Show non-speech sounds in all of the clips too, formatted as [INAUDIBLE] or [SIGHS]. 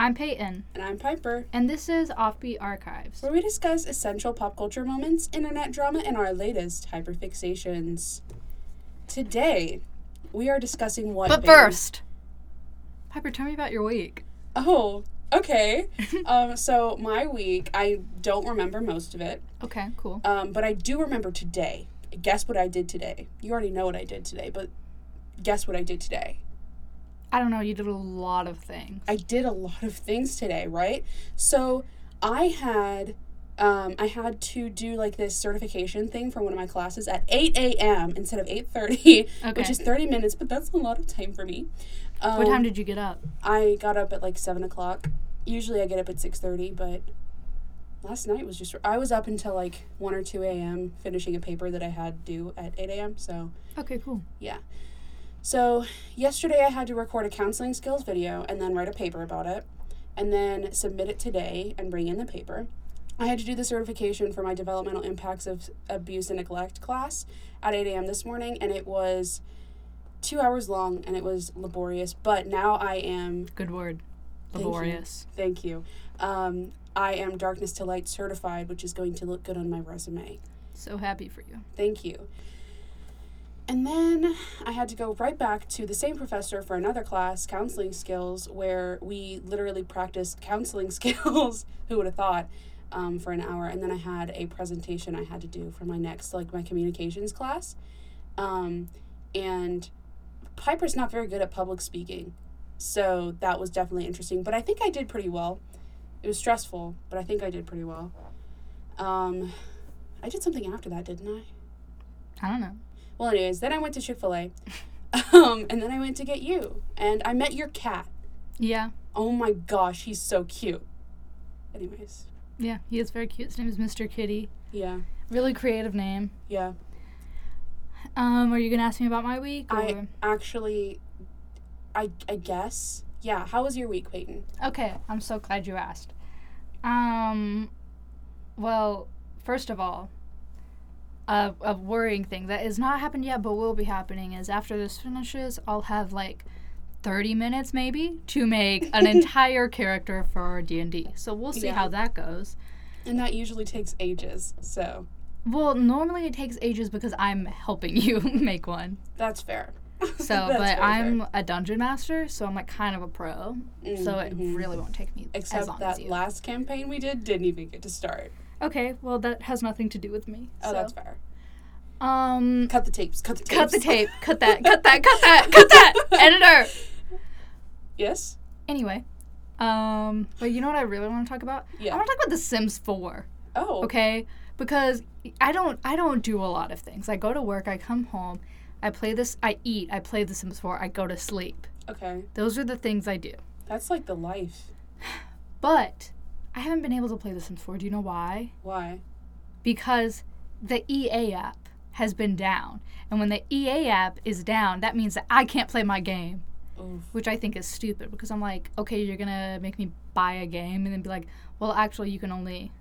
I'm Payton, And I'm Piper, and this is Offbeat Archives. where we discuss essential pop culture moments, internet drama, and our latest hyperfixations. Today, we are discussing what. But first, Piper, tell me about your week. Oh, okay. [LAUGHS] um, so, my week, I don't remember most of it, Okay, cool. um, but I do remember today. Guess what I did today? You already know what I did today, but guess what I did today? I don't know, you did a lot of things. I did a lot of things today, right? So I had um, I had to do like this certification thing for one of my classes at 8 a.m. instead of 8:30, [LAUGHS] Okay. which is 30 minutes, but that's a lot of time for me. Um, what time did you get up? I got up at like seven o'clock. Usually I get up at 6:30, but last night was just I was up until like 1 or 2 a.m. finishing a paper that I had due at 8 a.m. So Okay, cool. yeah. So, yesterday I had to record a counseling skills video and then write a paper about it and then submit it today and bring in the paper. I had to do the certification for my developmental impacts of abuse and neglect class at 8 a.m. this morning and it was two hours long and it was laborious, but now I am, Good word. Laborious. Thank you. Thank you, um, I am Darkness to Light certified, which is going to look good on my resume. So happy for you. Thank you. And then I had to go right back to the same professor for another class, counseling skills, where we literally practiced counseling [LAUGHS] skills. Who would have thought? Um, for an hour, and then I had a presentation I had to do for my next, like my communications class. Um, and Piper's not very good at public speaking, so that was definitely interesting. But I think I did pretty well. It was stressful, but I think I did pretty well. Um, I did something after that, didn't I? I don't know. Well, anyways, then I went to Chick Fil A, [LAUGHS] um, and then I went to get you, and I met your cat. Yeah. Oh my gosh, he's so cute. Anyways, Yeah, he is very cute. His name is Mr. Kitty. yeah, Really creative name. yeah. Um, are you gonna ask me about my week? Or? I actually, I I guess, yeah. How was your week, Payton? Okay, I'm so glad you asked. Um, well, first of all, a, a worrying thing that has not happened yet but will be happening is after this finishes, I'll have like 30 minutes maybe to make an [LAUGHS] entire character for D&D. So we'll see Yeah. how that goes. And that usually takes ages, so Well, normally it takes ages because I'm helping you [LAUGHS] make one. that's fair. [LAUGHS] So, That's but I'm fair. a dungeon master, so I'm like kind of a pro. So it Mhm. really won't take me as Except long that as you. last campaign we did didn't even get to start. Okay, well that has nothing to do with me. Oh, so. that's fair. Um, Cut the tapes. Cut the tapes. cut the tape. Cut that. Cut that. Cut that. Cut that. [LAUGHS] Editor. Yes. Anyway, um, but you know what I really want to talk about? Yeah. I want to talk about The Sims 4. Oh. Okay, because I don't. I don't do a lot of things. I go to work. I come home. I play this. I eat. I play The Sims 4. I go to sleep. Okay. Those are the things I do. That's like the life. But I haven't been able to play The Sims 4. Do you know why? Why? Because the EA app has been down. And when the EA app is down, that means that I can't play my game. Oof. which I think is stupid because I'm like, okay, you're gonna make me buy a game and then be like, well, actually, you can only,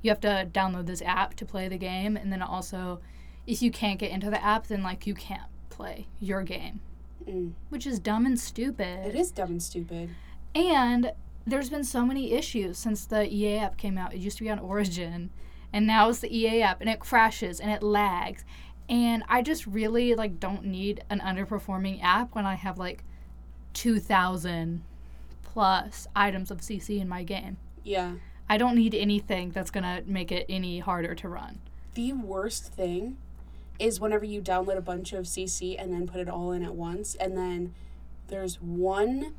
you have to download this app to play the game, and then also, if you can't get into the app, then like you can't play your game, Mm. which is dumb and stupid. It is dumb and stupid. And there's been so many issues since the EA app came out. It used to be on Origin, and now it's the EA app, and it crashes and it lags. And I just really like don't need an underperforming app when I have like 2,000 plus items of CC in my game. Yeah. I don't need anything that's gonna make it any harder to run. The worst thing is whenever you download a bunch of CC and then put it all in at once, and then there's one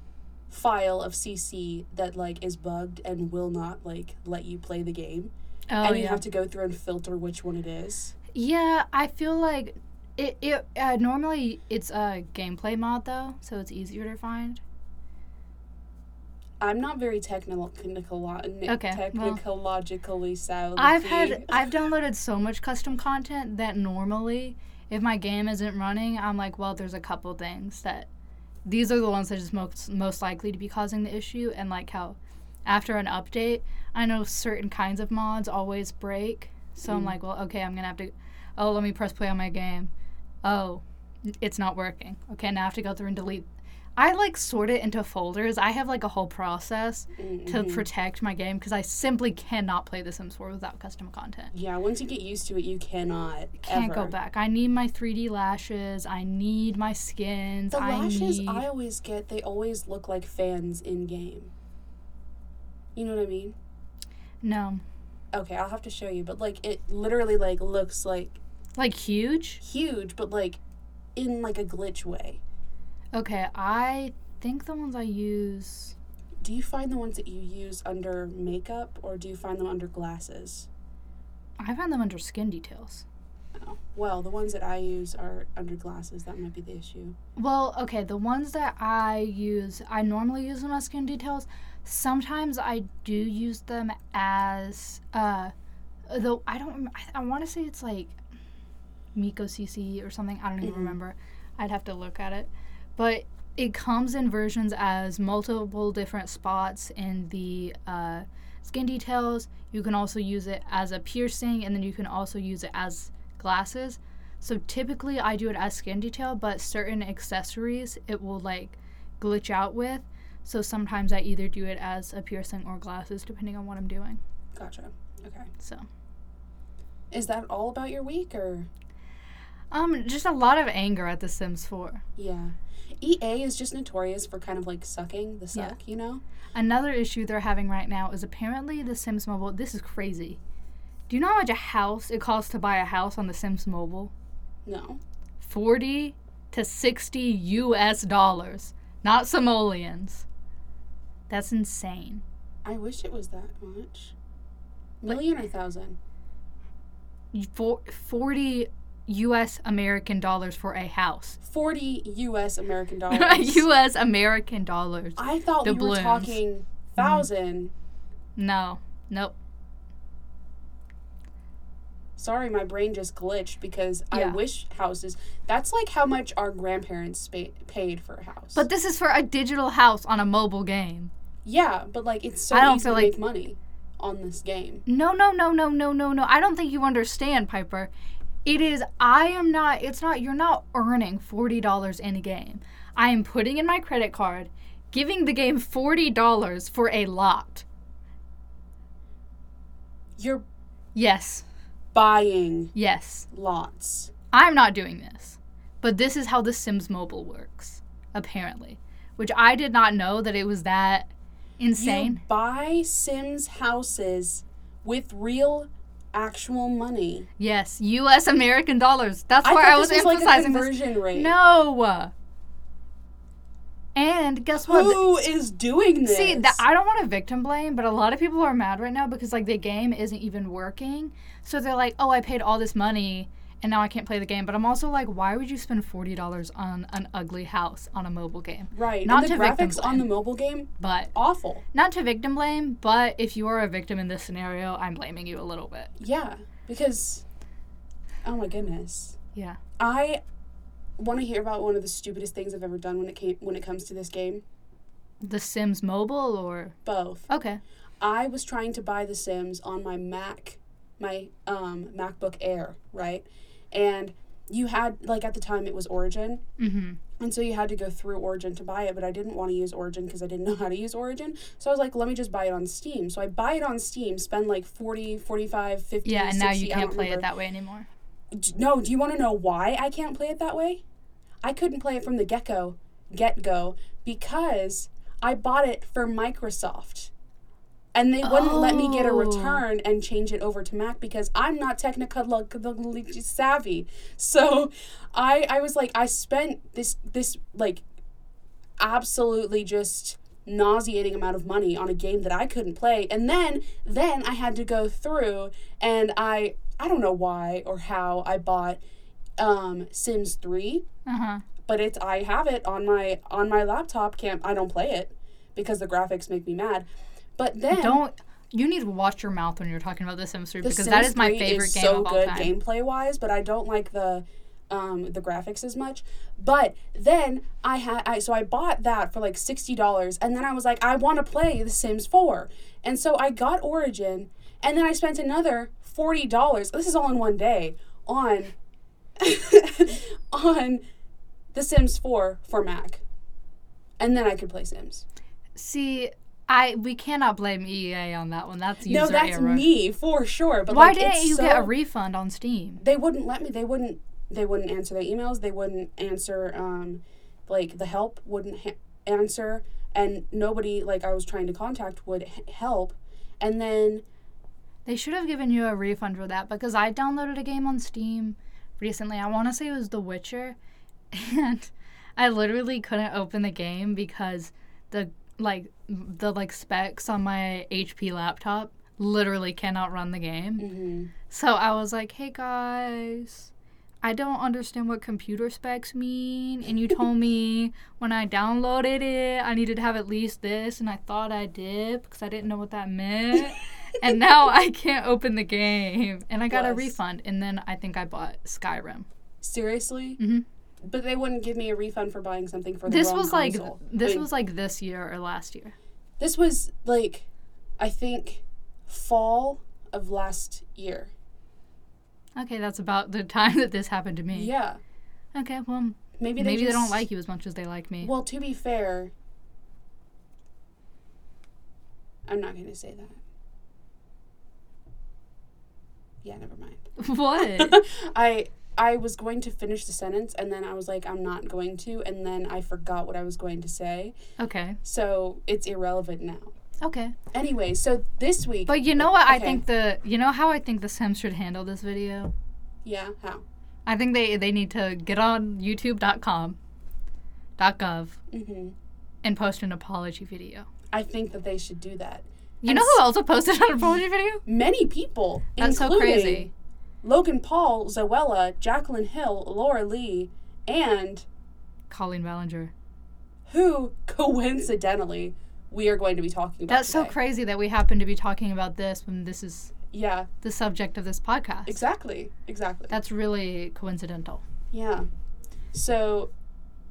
file of CC that like is bugged and will not like let you play the game, Oh and you yeah. have to go through and filter which one it is. Yeah, I feel like it. It uh, normally it's a gameplay mod though, so it's easier to find. I'm not very technical, Okay, well. technologically sound. I've had [LAUGHS] I've downloaded so much custom content that normally if my game isn't running, I'm like, well, there's a couple things that these are the ones that is most most likely to be causing the issue and like how after an update, I know certain kinds of mods always break. So I'm Mm. like, well, okay, I'm to have to oh, let me press play on my game. Oh, it's not working. Okay, now I have to go through and delete I like sort it into folders. I have like a whole process to Mhm. protect my game because I simply cannot play The Sims 4 without custom content. Yeah, once you get used to it, you cannot Can't ever. go back. I need my 3D lashes. I need my skins. The I lashes need. I always get, they always look like fans in game. You know what I mean? no, Okay, I'll have to show you, but like it literally like looks like like huge. huge, but like in like a glitch way. Okay, I think the ones I use. Do you find the ones that you use under makeup or do you find them under glasses? I find them under skin details. Oh. Well, the ones that I use are under glasses. That might be the issue. Well, okay, the ones that I use, I normally use them as skin details. Sometimes I do use them as, uh, though I don't, I, I want to say it's like Miko CC or something. I don't even remember. I'd have to look at it. But it comes in versions as multiple different spots in the uh, skin details. You can also use it as a piercing, and then you can also use it as glasses. So typically I do it as skin detail, but certain accessories it will like glitch out with. So sometimes I either do it as a piercing or glasses, depending on what I'm doing. Gotcha. Okay. So, Is that all about your week or? um, just a lot of anger at The Sims 4. Yeah. EA is just notorious for kind of like sucking the Yeah. suck, you know? Another issue they're having right now is apparently The Sims Mobile. This is crazy. Do you know how much a house it costs to buy a house on The Sims Mobile? No. 40 to 60 US dollars, not simoleons. That's insane. I wish it was that much. Million or thousand? For 40 US American dollars for a house. 40 US American [LAUGHS] dollars. US American dollars. I thought we were Doubloons. talking thousand. No. Nope. Sorry, my brain just glitched because I wish houses. That's like how much our grandparents spa- paid for a house. But this is for a digital house on a mobile game. yeah, but like it's so I don't easy feel to like- make money on this game. No, no, no, no, no, no, no. I don't think you understand, Piper. It is, I am not, it's not, you're not earning $40 in a game. I am putting in my credit card, giving the game $40 for a lot. You're Yes, buying yes. lots. I'm not doing this. But this is how The Sims Mobile works, apparently. Which I did not know that it was that insane. You buy Sims houses with real, actual money. yes, US American dollars. That's I why I was this was like emphasizing this. conversion rate. No. And guess what? Who is doing this? See, that, I don't want to victim blame, but a lot of people are mad right now because like the game isn't even working. So they're like, "Oh, I paid all this money and now I can't play the game." But I'm also like, "Why would you spend forty dollars on an ugly house on a mobile game?" right. not and the to graphics on the mobile game, But awful. not to victim blame, but if you are a victim in this scenario, I'm blaming you a little bit. Yeah, because oh my goodness, Yeah. I want to hear about one of the stupidest things I've ever done when it came when it comes to this game. The Sims Mobile or Both. okay. I was trying to buy The Sims on my Mac, my um, MacBook Air, right? And you had like at the time it was Origin, Mm-hmm. and so you had to go through Origin to buy it, but I didn't want to use Origin because I didn't know [LAUGHS] how to use Origin. So I was like, let me just buy it on Steam. So I buy it on Steam, spend like 40, 45, 50, Yeah, and now 60, you can't play it that way anymore. D- No, do you want to know why I can't play it that way? I couldn't play it from the get go, get go, because I bought it for Microsoft. And they wouldn't let me get a Oh. return and change it over to Mac because I'm not technically savvy. So I I was like I spent this this like absolutely just nauseating amount of money on a game that I couldn't play and then then I had to go through and I I don't know why or how I bought um Sims 3 Uh huh. but it's I have it on my on my laptop can't I don't play it because the graphics make me mad but then Don't. You need to watch your mouth when you're talking about The Sims 3 the because Sims that is my favorite is game so of all good time. gameplay wise, but I don't like the um, the graphics as much. But then I had I so I bought that for like sixty dollars, and then I was like, I want to play The Sims Four, and so I got Origin, and then I spent another forty dollars. This is all in one day on [LAUGHS] on The Sims Four for Mac. and then I could play Sims. See, I we cannot blame EA on that one. That's user no, that's error. me for sure. But Why like, didn't you get a refund on Steam? they wouldn't let me. They wouldn't. They wouldn't answer their emails. They wouldn't answer. Um, like the help wouldn't ha- answer, and nobody like I was trying to contact would h- help, and then They should have given you a refund for that because I downloaded a game on Steam recently. I want to say it was The Witcher, [LAUGHS] and I literally couldn't open the game because the like the like specs on my HP laptop literally cannot run the game. mhm. So I was like, "Hey guys, I don't understand what computer specs mean, and you [LAUGHS] told me when I downloaded it I needed to have at least this, and I thought I did because I didn't know what that meant." [LAUGHS] and now I can't open the game, and I got a refund, and then I think I bought Skyrim. seriously. Mhm. But they wouldn't give me a refund for buying something for the This wrong was like this I mean, was like this year or last year. this was like, I think, fall of last year. Okay, that's about the time that this happened to me. Yeah, Okay, well maybe maybe they, they don't like you as much as they like me. Well, to be fair, I'm not going to say that. Yeah, never mind. [LAUGHS] what? [LAUGHS] I I was going to finish the sentence and then I was like I'm not going to and then I forgot what I was going to say. Okay. So it's irrelevant now. Okay. Anyway, so this week But you know what I think the you know how I think the Sims should handle this video? yeah, how? I think they they need to get on youtube.com .gov Mhm. and post an apology video. I think that they should do that. You And know who also posted an apology video? Many people, That's so crazy. Logan Paul, Zoella, Jaclyn Hill, Laura Lee, and Colleen Ballinger. who coincidentally we are going to be talking about. That's so crazy that we happen to be talking about this when this is Yeah, the subject of this podcast. exactly, exactly. That's really coincidental. Yeah. So,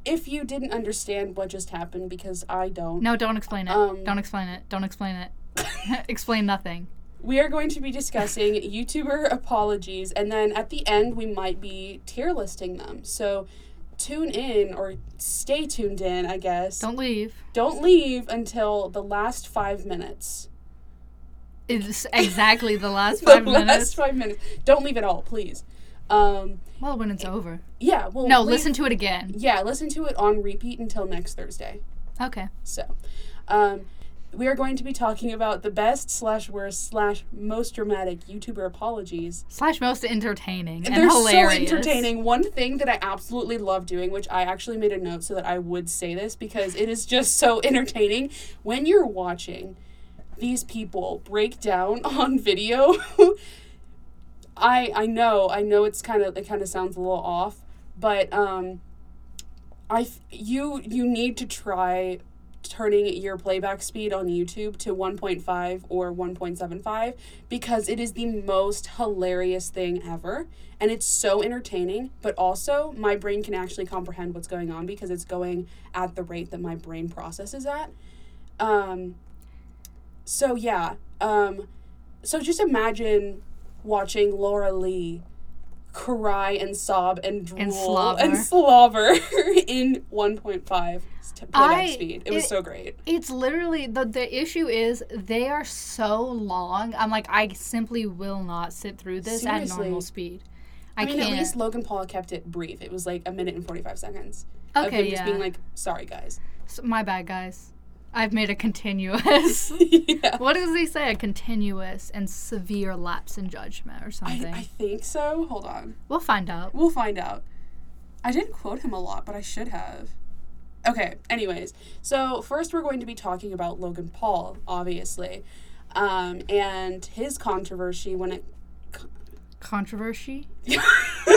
if you didn't understand what just happened, because I don't, No, don't explain it. Um, don't explain it. Don't explain it. [LAUGHS] explain nothing. We are going to be discussing YouTuber apologies, and then at the end, we might be tier listing them. So, tune in or stay tuned in, I guess. Don't leave. Don't leave until the last five minutes. It's exactly the [LAUGHS] last The five last minutes. five minutes. Don't leave at all, please. Um, Well, when it's over. yeah, well, No, leave- listen to it again. Yeah, listen to it on repeat until next Thursday. Okay. So, um, we are going to be talking about the best slash worst slash most dramatic YouTuber apologies. Slash most entertaining and, They're hilarious. so entertaining. One thing that I absolutely love doing, which I actually made a note so that I would say this because it is just so [LAUGHS] entertaining when you're watching these people break down [LAUGHS] on video. I I know I know it's kind of it kind of sounds a little off, but um, I you you need to try turning your playback speed on YouTube to 1.5 or 1.75 because it is the most hilarious thing ever. And it's so entertaining but also my brain can actually comprehend what's going on because it's going at the rate that my brain processes at. Um so yeah um so just imagine watching Laura Lee cry and sob and drool And slobber. and slobber [LAUGHS] in 1.5 t- playback I- speed. It was so great. It's literally the the issue is they are so long. I'm like I simply will not sit through this at normal speed. I, I, mean, can't. at least Logan Paul kept it brief. It was like a minute and 45 seconds. Okay, of him just being like, sorry, guys. S- my bad, guys. I've made a continuous. [LAUGHS] yeah. what does he say? A continuous and severe lapse in judgment or something. I think so. Hold on. we'll find out. We'll find out. I didn't quote him a lot, but I should have. Okay, anyways. So, first we're going to be talking about Logan Paul, obviously. Um, and his controversy when it. Controversy. [LAUGHS]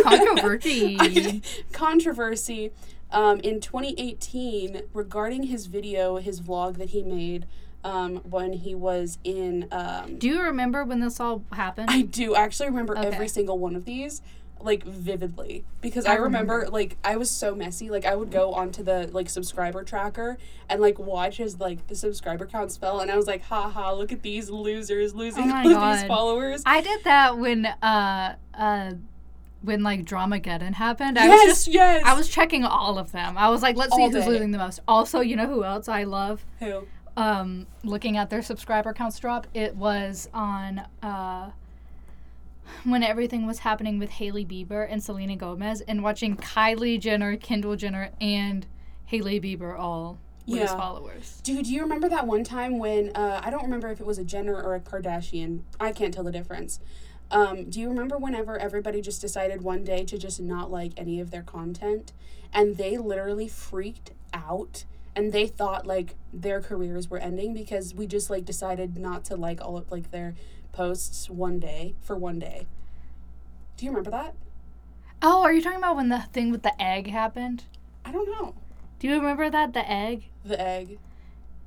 Controversy. [LAUGHS] Okay, Controversy um, in 2018 regarding his video, his vlog that he made um, when he was in. Um, Do you remember when this all happened? I do actually remember Okay. every single one of these like vividly because I I remember, remember. like I was so messy like I would go onto the like subscriber tracker and like watch as like the subscriber counts fell and I was like ha ha look at these losers losing Oh [LAUGHS] all God. these followers I did that when uh uh when like Dramageddon happened. I was yes, just yes. I was checking all of them. I was like, let's see who's day. losing the most. Also, you know who else I love? Who? Um, looking at their subscriber counts drop. It was on uh when everything was happening with Hailey Bieber and Selena Gomez and watching Kylie Jenner, Kendall Jenner, and Hailey Bieber all lose Yeah. followers. Dude, do you remember that one time when uh, I don't remember if it was a Jenner or a Kardashian. I can't tell the difference. Um, do you remember whenever everybody just decided one day to just not like any of their content, and they literally freaked out, and they thought like their careers were ending because we just like decided not to like all of like their posts one day for one day. Do you remember that? Oh, are you talking about when the thing with the egg happened? I don't know. Do you remember that the egg? The egg.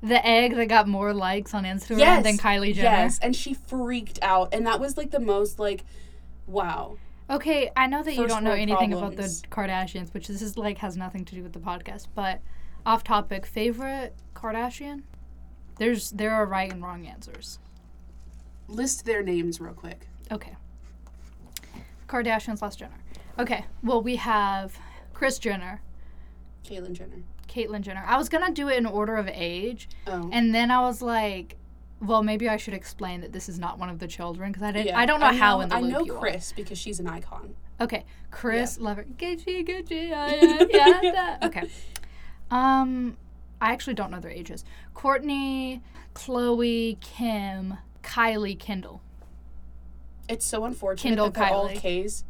The egg that got more likes on Instagram Yes. than Kylie Jenner. Yes, and she freaked out, and that was like the most like, wow. Okay, I know that you don't know anything problems. about the Kardashians, which this is like has nothing to do with the podcast. But off topic, favorite Kardashian? There's there are right and wrong answers. List their names real quick. Okay. Kardashians slash Jenner. Okay, well we have Kris Jenner, Caitlyn Jenner. Caitlyn Jenner. I was gonna do it in order of age, Oh. and then I was like, well maybe I should explain that this is not one of the children because I didn't. Yeah, I don't know how in the I loop know you are. Kris because she's an icon. Okay, Kris, love her. Gucci, Gucci, yeah, yeah, yeah. [LAUGHS] Okay. Um, I actually don't know their ages. Kourtney, Khloé, Kim, Kylie, Kendall. It's so unfortunate Kendall that they're all Kylie. K's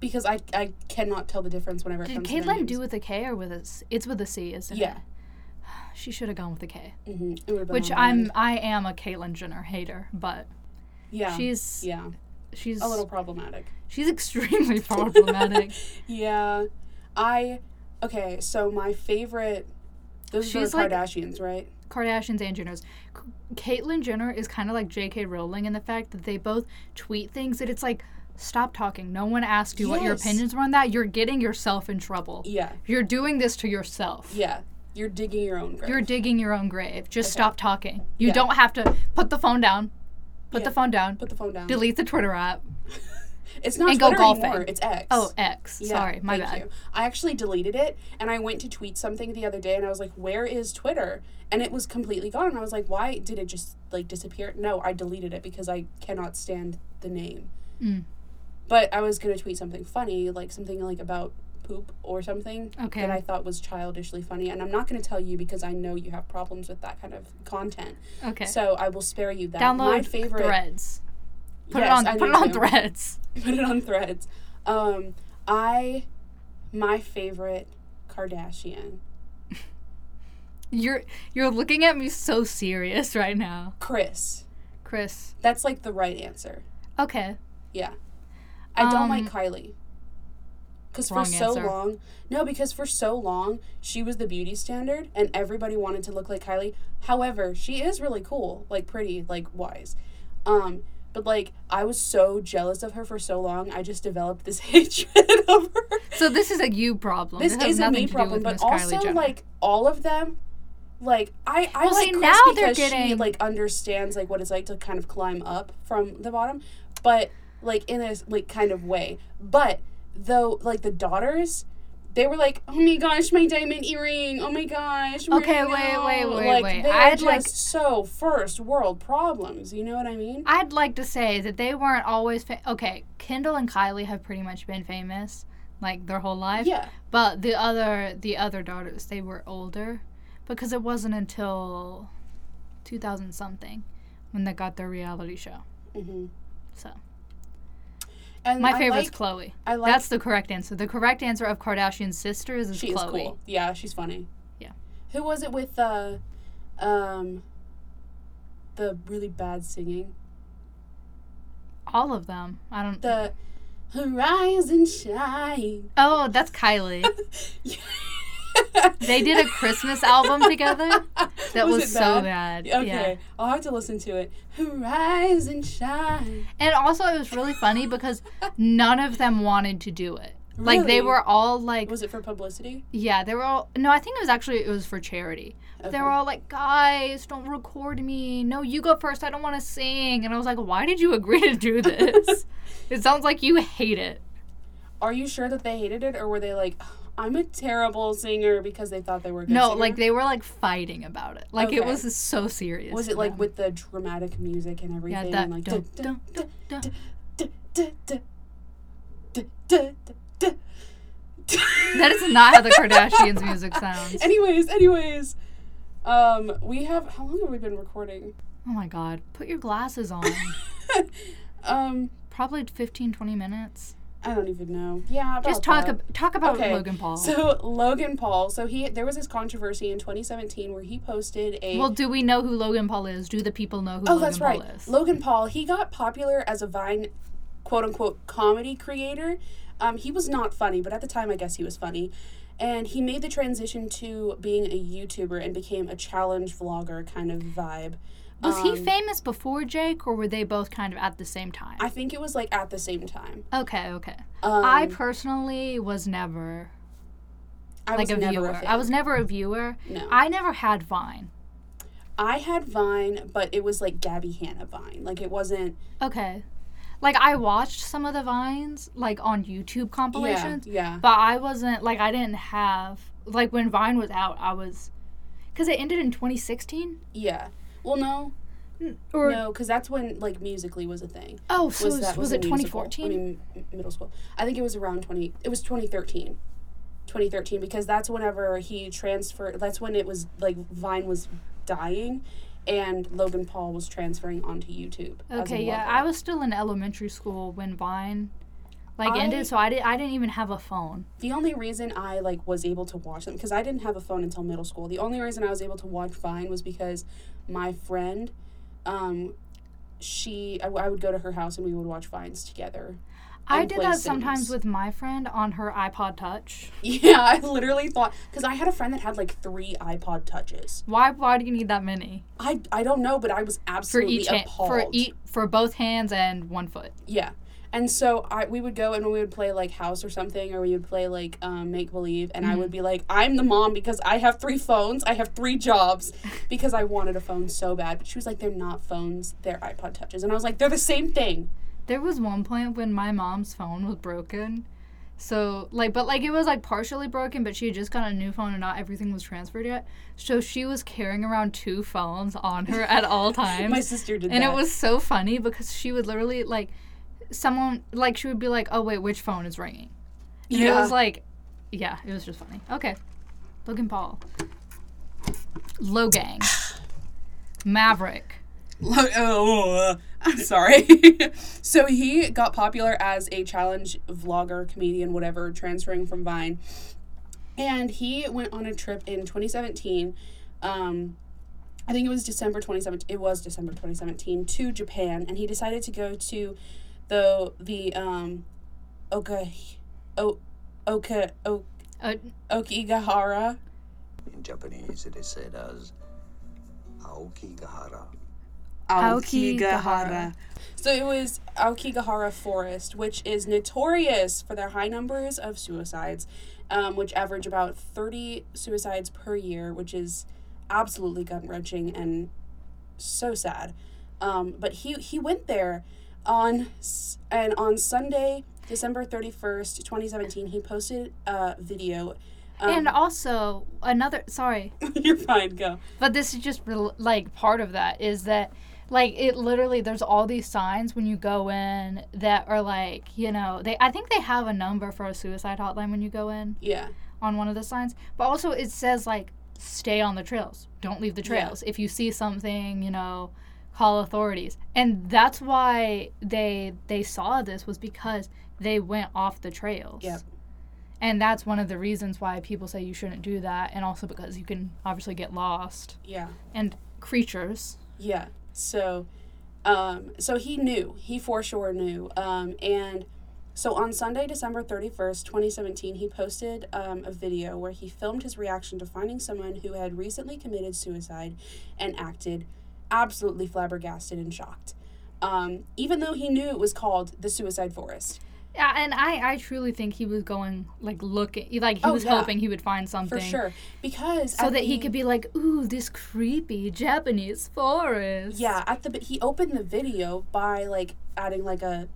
because I I cannot tell the difference whenever it Did comes to their Caitlyn names. do with a K or with a? S- It's with a C, isn't it? Yeah. [SIGHS] She should have gone with a K. hmm It would've been Which on I'm. brand. I am a Caitlyn Jenner hater, but yeah she's yeah she's a little problematic. she's extremely [LAUGHS] problematic. Yeah, I okay. So my favorite. Those She's are like- Kardashians, right? Kardashians and Jenners. K- Caitlyn Jenner is kind of like J.K. Rowling in the fact that they both tweet things that it's like, stop talking. No one asked you what your opinions were on that. You're getting yourself in trouble. Yeah, You're doing this to yourself. yeah. You're digging your own grave. You're digging your own grave. Just Okay. stop talking. You Yeah. don't have to put the phone down. Put the phone down. Put the phone down. Delete the Twitter app. [LAUGHS] It's not and go Twitter golfing. anymore. It's X. Oh, X. Yeah, Sorry, my thank bad. You. I actually deleted it and I went to tweet something the other day and I was like, "Where is Twitter?" And it was completely gone. And I was like, "Why did it just like disappear?" No, I deleted it because I cannot stand the name. Mm. But I was gonna tweet something funny, like something like about poop or something Okay. that I thought was childishly funny, and I'm not gonna tell you because I know you have problems with that kind of content. Okay. So I will spare you that. Download My favorite. Threads. Put Yes, it on. I Put it on to. Threads. [LAUGHS] put it on threads. Um, I, my favorite Kardashian, [LAUGHS] You're you're looking at me so serious right now, Kris. Kris. That's like the right answer. Okay. Yeah. I don't Um, like Kylie. Because for so answer. long, no, because for so long, she was the beauty standard and everybody wanted to look like Kylie. However, she is really cool, like pretty, like wise. Um, but like, I was so jealous of her for so long, I just developed this [LAUGHS] hatred of her. So this is a you problem. this It has is a nothing me to do problem, with but also Kylie Jenner. like all of them, like I I Well, like see, Kris now they're because she getting- like understands like what it's like to kind of climb up from the bottom, but like in a like kind of way. But though like the daughters. They were like, "Oh my gosh, my diamond earring! Oh my gosh!" Okay, it wait, go?" wait, wait, like, wait. They I'd just like- so first world problems. You know what I mean? I'd like to say that they weren't always fa- okay. Kendall and Kylie have pretty much been famous like their whole life. Yeah, But the other the other daughters, they were older because it wasn't until 2000 something when they got their reality show. hmm So and my I favorite's like, Khloé. I like That's the correct answer. The correct answer of Kardashian's sisters is she Khloé. is cool. Yeah, she's funny. Yeah. Who was it with uh um the really bad singing? All of them. I don't. The horizon Shine. oh, that's Kylie. [LAUGHS] They did a Christmas album together [LAUGHS] that was, it so bad. Okay, Yeah. I'll have to listen to it. Rise and shine. And also, it was really funny [LAUGHS] because none of them wanted to do it. Like they were all like, Was it for publicity? yeah, they were all. No, I think it was actually it was for charity. They Okay. were all like, guys, don't record me. No, you go first. I don't want to sing. And I was like, why did you agree to do this? [LAUGHS] it sounds like you hate it. are you sure that they hated it, or were they like, I'm a terrible singer because they thought they were a good No, singer? like they were like fighting about it. Like it Okay. was so serious. Was to it like them. with the dramatic music and everything? Yeah, that and like dun, dun, dun. duh. That is not how the [LAUGHS] Kardashians' music sounds. anyways, anyways, um, we have how long have we been recording? Oh my god. Put your glasses on. [LAUGHS] um, Probably 15, 20 minutes. I don't even know. Yeah, about Just talk that. ab- talk about Okay, Logan Paul. So Logan Paul, so he there was this controversy in 2017 where he posted a well, do we know who Logan Paul is? Do the people know who Oh, Logan that's right. Paul is? Logan Paul, he got popular as a Vine quote unquote comedy creator. Um, he was not funny, but at the time I guess he was funny. And he made the transition to being a YouTuber and became a challenge vlogger kind of vibe. Was he um, famous before Jake, or were they both kind of at the same time? I think it was like at the same time. okay, okay. Um, I personally was never I like was a never viewer. fan. I was never a viewer. no. I never had Vine. I had Vine, but it was like Gabby Hanna Vine. Like it wasn't. Okay. Like I watched some of the vines like on YouTube Yeah, compilations, yeah. but I wasn't like I didn't have like when Vine was out, I was cuz it ended in 2016 Yeah. Well, no, or no, because that's when like Musical.ly was a thing. oh, so was, that was a it 2014? I mean, m- middle school. I think it was around 20. It was 2013. 2013 because that's whenever he transferred. That's when it was like Vine was dying, and Logan Paul was transferring onto YouTube. okay, yeah. I was still in elementary school when Vine like I- ended, so I did I didn't even have a phone. The only reason I like was able to watch them because I didn't have a phone until middle school. The only reason I was able to watch Vine was because my friend, um, she I, w- I would go to her house and we would watch Vines together. I did that sometimes with my friend on her iPod Touch. Yeah, [LAUGHS] I literally thought because I had a friend that had like three iPod touches. Why why do you need that many? I I don't know, but I was absolutely For each hand, for each for both hands and one foot. Yeah. And so I we would go and we would play like house or something or we would play like um, make believe and I Mm-hmm. would be like I'm the mom because I have three phones, I have three jobs [LAUGHS] because I wanted a phone so bad. But she was like they're not phones, they're iPod touches. And I was like they're the same thing. There was one point when my mom's phone was broken. So like but like it was like partially broken, but she had just got a new phone and not everything was transferred yet. So she was carrying around two phones on her at all [LAUGHS] times. My sister did and that. it was so funny because she would literally like someone like she would be like, "Oh wait, which phone is ringing?" And yeah. it was like yeah, it was just funny. Okay. Logan Paul. Logang. Maverick. Lo- oh, I'm sorry. [LAUGHS] so he got popular as a challenge vlogger, comedian, whatever, transferring from Vine. And he went on a trip in 2017. Um, I think it was December 2017. It was December 2017 to Japan, and he decided to go to the the um, Oka, o, Oka, o, Uh, Okigahara. In Japanese, it is said as Aokigahara. Aokigahara. So it was Aokigahara Forest, which is notorious for their high numbers of suicides, um, which average about 30 suicides per year, which is absolutely gut wrenching and so sad. Um, but he, he went there on and on Sunday, December 31st, 2017, he posted a video. Um, and also another sorry, [LAUGHS] you're fine, go. but this is just like part of that is that like it literally there's all these signs when you go in that are like you know they i think they have a number for a suicide hotline when you go in Yeah. on one of the signs but also it says like stay on the trails don't leave the Yeah. trails if you see something you know call authorities and that's why they they saw this was because they went off the trails Yep. and that's one of the reasons why people say you shouldn't do that and also because you can obviously get lost Yeah. and creatures Yeah. So, um, so he knew. He for sure knew. Um, and so on Sunday, December thirty first, twenty seventeen, he posted um, a video where he filmed his reaction to finding someone who had recently committed suicide, and acted absolutely flabbergasted and shocked. Um, even though he knew it was called the Suicide Forest. Yeah, and I, I truly think he was going like looking like he Oh, was yeah. hoping he would find something For sure. Because so at that he could be like, ooh, this creepy Japanese forest. Yeah, at the he opened the video by like adding like a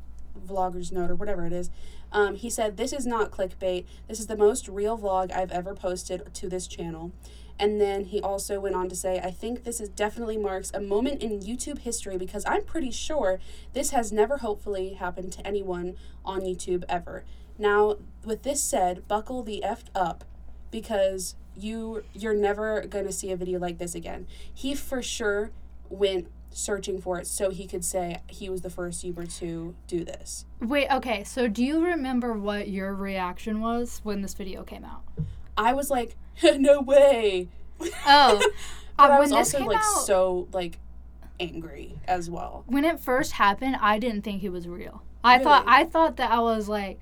vlogger's note or whatever it is. Um, he said, This is not clickbait. This is the most real vlog I've ever posted to this channel. And then he also went on to say, I think this is definitely marks a moment in YouTube history because I'm pretty sure this has never hopefully happened to anyone on YouTube ever. Now, with this said, buckle the effed up because you you're never going to see a video like this again. He for sure went searching for it so he could say he was the first YouTuber to do this. Wait, okay. So do you remember what your reaction was when this video came out? I was like, [LAUGHS] no way. Oh, [LAUGHS] But I was also like out, so like angry as well. when it first happened, I didn't think he was real. I thought I thought that I was like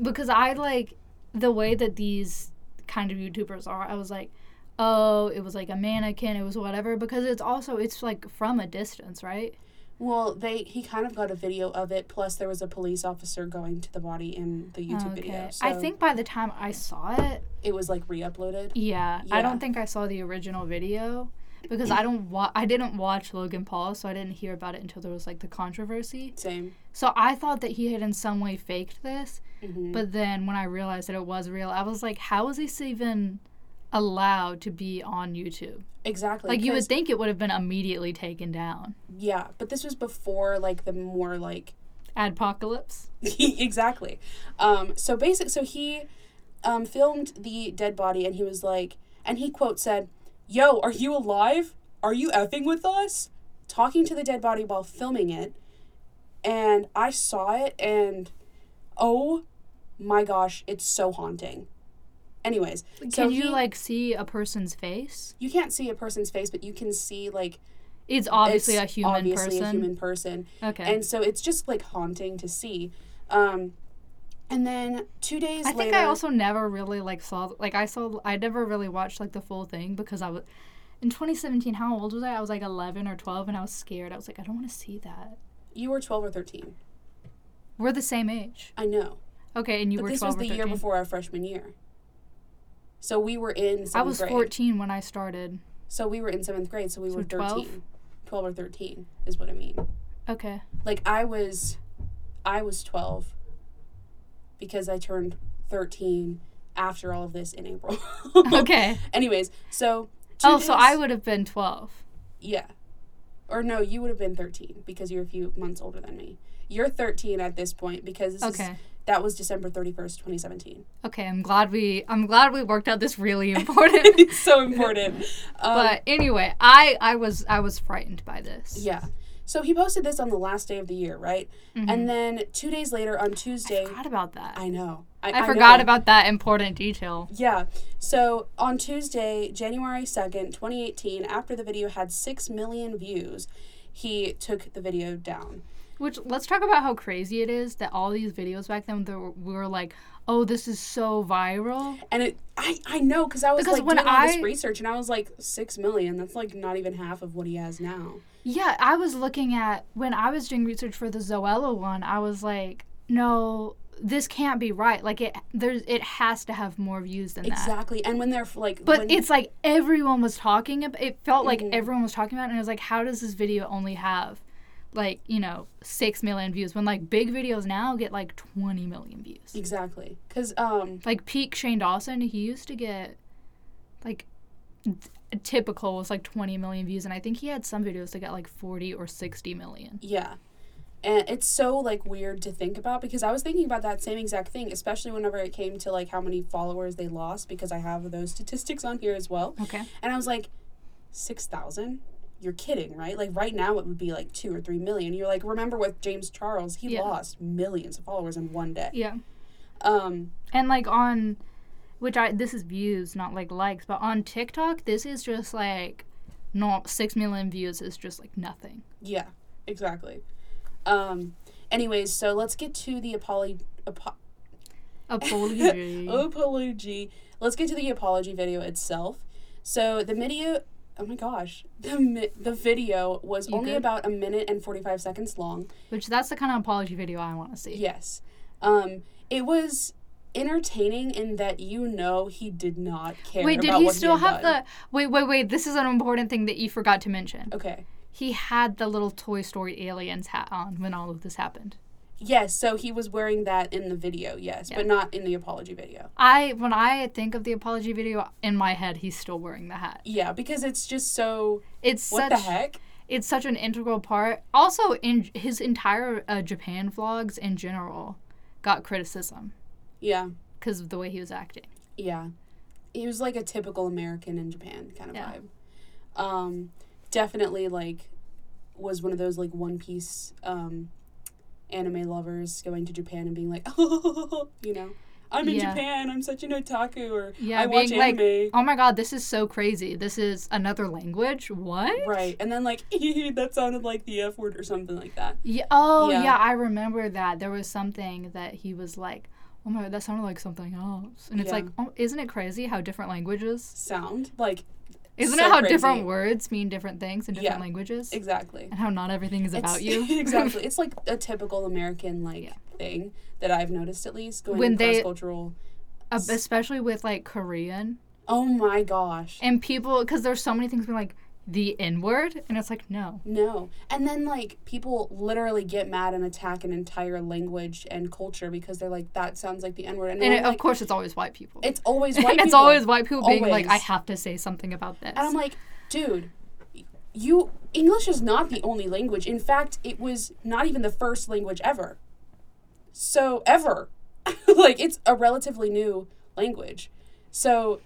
because I like the way that these kind of YouTubers are. I was like, oh, it was like a mannequin, it was whatever because it's also it's like from a distance, right? Well, they he kind of got a video of it. Plus, there was a police officer going to the body in the YouTube video. So I think by the time I saw it, it was like re-uploaded. yeah, I don't think I saw the original video because I don't wa- I didn't watch Logan Paul, so I didn't hear about it until there was like the controversy. Same. So I thought that he had in some way faked this, hmm but then when I realized that it was real, I was like, how is this even allowed to be on YouTube? Exactly. Like you would think it would have been immediately taken down. Yeah, but this was before like the more like Adpocalypse. [LAUGHS] exactly. Um, so basic. So he um, filmed the dead body, and he was like, and he quote said, "Yo, are you alive? Are you effing with us?" Talking to the dead body while filming it, and I saw it, and oh my gosh, it's so haunting. Anyways, Can so you he- like see a person's face? you can't see a person's face, but you can see like It's obviously it's a human obviously person. a human person. Okay. and so it's just like haunting to see um and then two days I think later I also never really like saw like I saw I never really watched like the full thing because I was in 2017. How old was I? I was like 11 or 12, and I was scared. I was like, I don't want to see that. you were 12 or 13 We're the same age. i know Okay, and you but were this 12 was the or 13. year before our freshman year so we were in seventh I was grade 14 when I started. so we were in seventh grade so we So were 13 12? 12 or 13 is what i mean Okay. like i was i was 12 because i turned 13 after all of this in april [LAUGHS] [LAUGHS] Okay. anyways so oh, so I would have been 12. Yeah. Or no, you would have been 13 because you're a few months older than me. You're 13 at this point because this is, Okay. That was December 31st, 2017. Okay, I'm glad we I'm glad we worked out this really [LAUGHS] important. [LAUGHS] it's so important. [LAUGHS] Um, but anyway, I I was I was frightened by this. yeah. So he posted this on the last day of the year, right? And then two days later on Tuesday, I forgot about that. I know. I, I, I forgot know. about that important detail. Yeah. So on Tuesday, January 2nd, 2018, after the video had 6 million views, he took the video down. Which let's talk about how crazy it is that all these videos back then there were, we were like, oh, this is so viral. And it, I, I know, because I was Because like when doing all this I- research, and I was like, six million. That's like not even half of what he has now. Yeah, I was looking at when I was doing research for the Zoella one. I was like, no, this can't be right. Like it, there's it has to have more views than that. Exactly. And when they're like, But when, it's like everyone was talking about. It felt like Mhm. everyone was talking about, it, and it was like, how does this video only have, like you know, six million views when like big videos now get like twenty million views. exactly, because um, Like peak Shane Dawson, he used to get, like, th- typical was like twenty million views, and I think he had some videos that got like forty or sixty million. yeah, and it's so like weird to think about because I was thinking about that same exact thing, especially whenever it came to like how many followers they lost because I have those statistics on here as well, Okay. and I was like, six thousand. You're kidding, right? Like right now it would be like two or three million. You're like, remember with James Charles, he Yeah. lost millions of followers in one day. Yeah. Um, And like on, which I this is views, not like likes, but on TikTok, this is just like, not six million views is just like nothing. Yeah, exactly. Um, anyways, so let's get to the apology. Apo- Apology. [LAUGHS] apology. Let's get to the apology video itself. So the video. Oh my gosh, the mi- the video was You only good? about a minute and forty five seconds long. Which that's the kind of apology video I want to see. Yes, um, it was entertaining in that you know he did not care. Wait, did he still had have done. the? Wait, wait, wait. This is an important thing that you forgot to mention. Okay. He had the little Toy Story aliens hat on when all of this happened. Yes, so he was wearing that in the video, yes, Yeah. but not in the apology video. I when I think of the apology video in my head, he's still wearing the hat. Yeah, because it's just so. It's What such the heck? it's such an integral part. Also, in his entire uh, Japan vlogs in general, got criticism Yeah, because of the way he was acting. yeah. He was like a typical American in Japan kind of Yeah. vibe. Um, definitely like was one of those like One Piece um, anime lovers going to Japan and being like, oh, [LAUGHS] you know, I'm in Yeah. Japan. I'm such an otaku, or Yeah, I watch being like, anime. oh my god, this is so crazy. This is another language. What? Right, and then like [LAUGHS] that sounded like the F word or something like that. Yeah. Oh Yeah. yeah. I remember that. There was something that he was like, oh my god, that sounded like something else. And it's Yeah. like, oh, isn't it crazy how different languages? Sound like Isn't so it how crazy. different words mean different things in different Yeah. languages? exactly. and how not everything is about It's- you. [LAUGHS] exactly. It's like a [LAUGHS] typical American like Yeah. thing that I've noticed at least going When cross cultural. Uh, especially with like Korean Oh my gosh. and people, because there's so many things being like the N word, and it's like no. No. And then like people literally get mad and attack an entire language and culture because they're like that sounds like the N word. And, And it, like, of course, it's always white people. it's always [LAUGHS] white and it's people. always white people being like, I have to say something about this. And I'm like, dude, you English is not the only language. In fact, it was not even the first language ever. So ever. [LAUGHS] like it's a relatively new language. So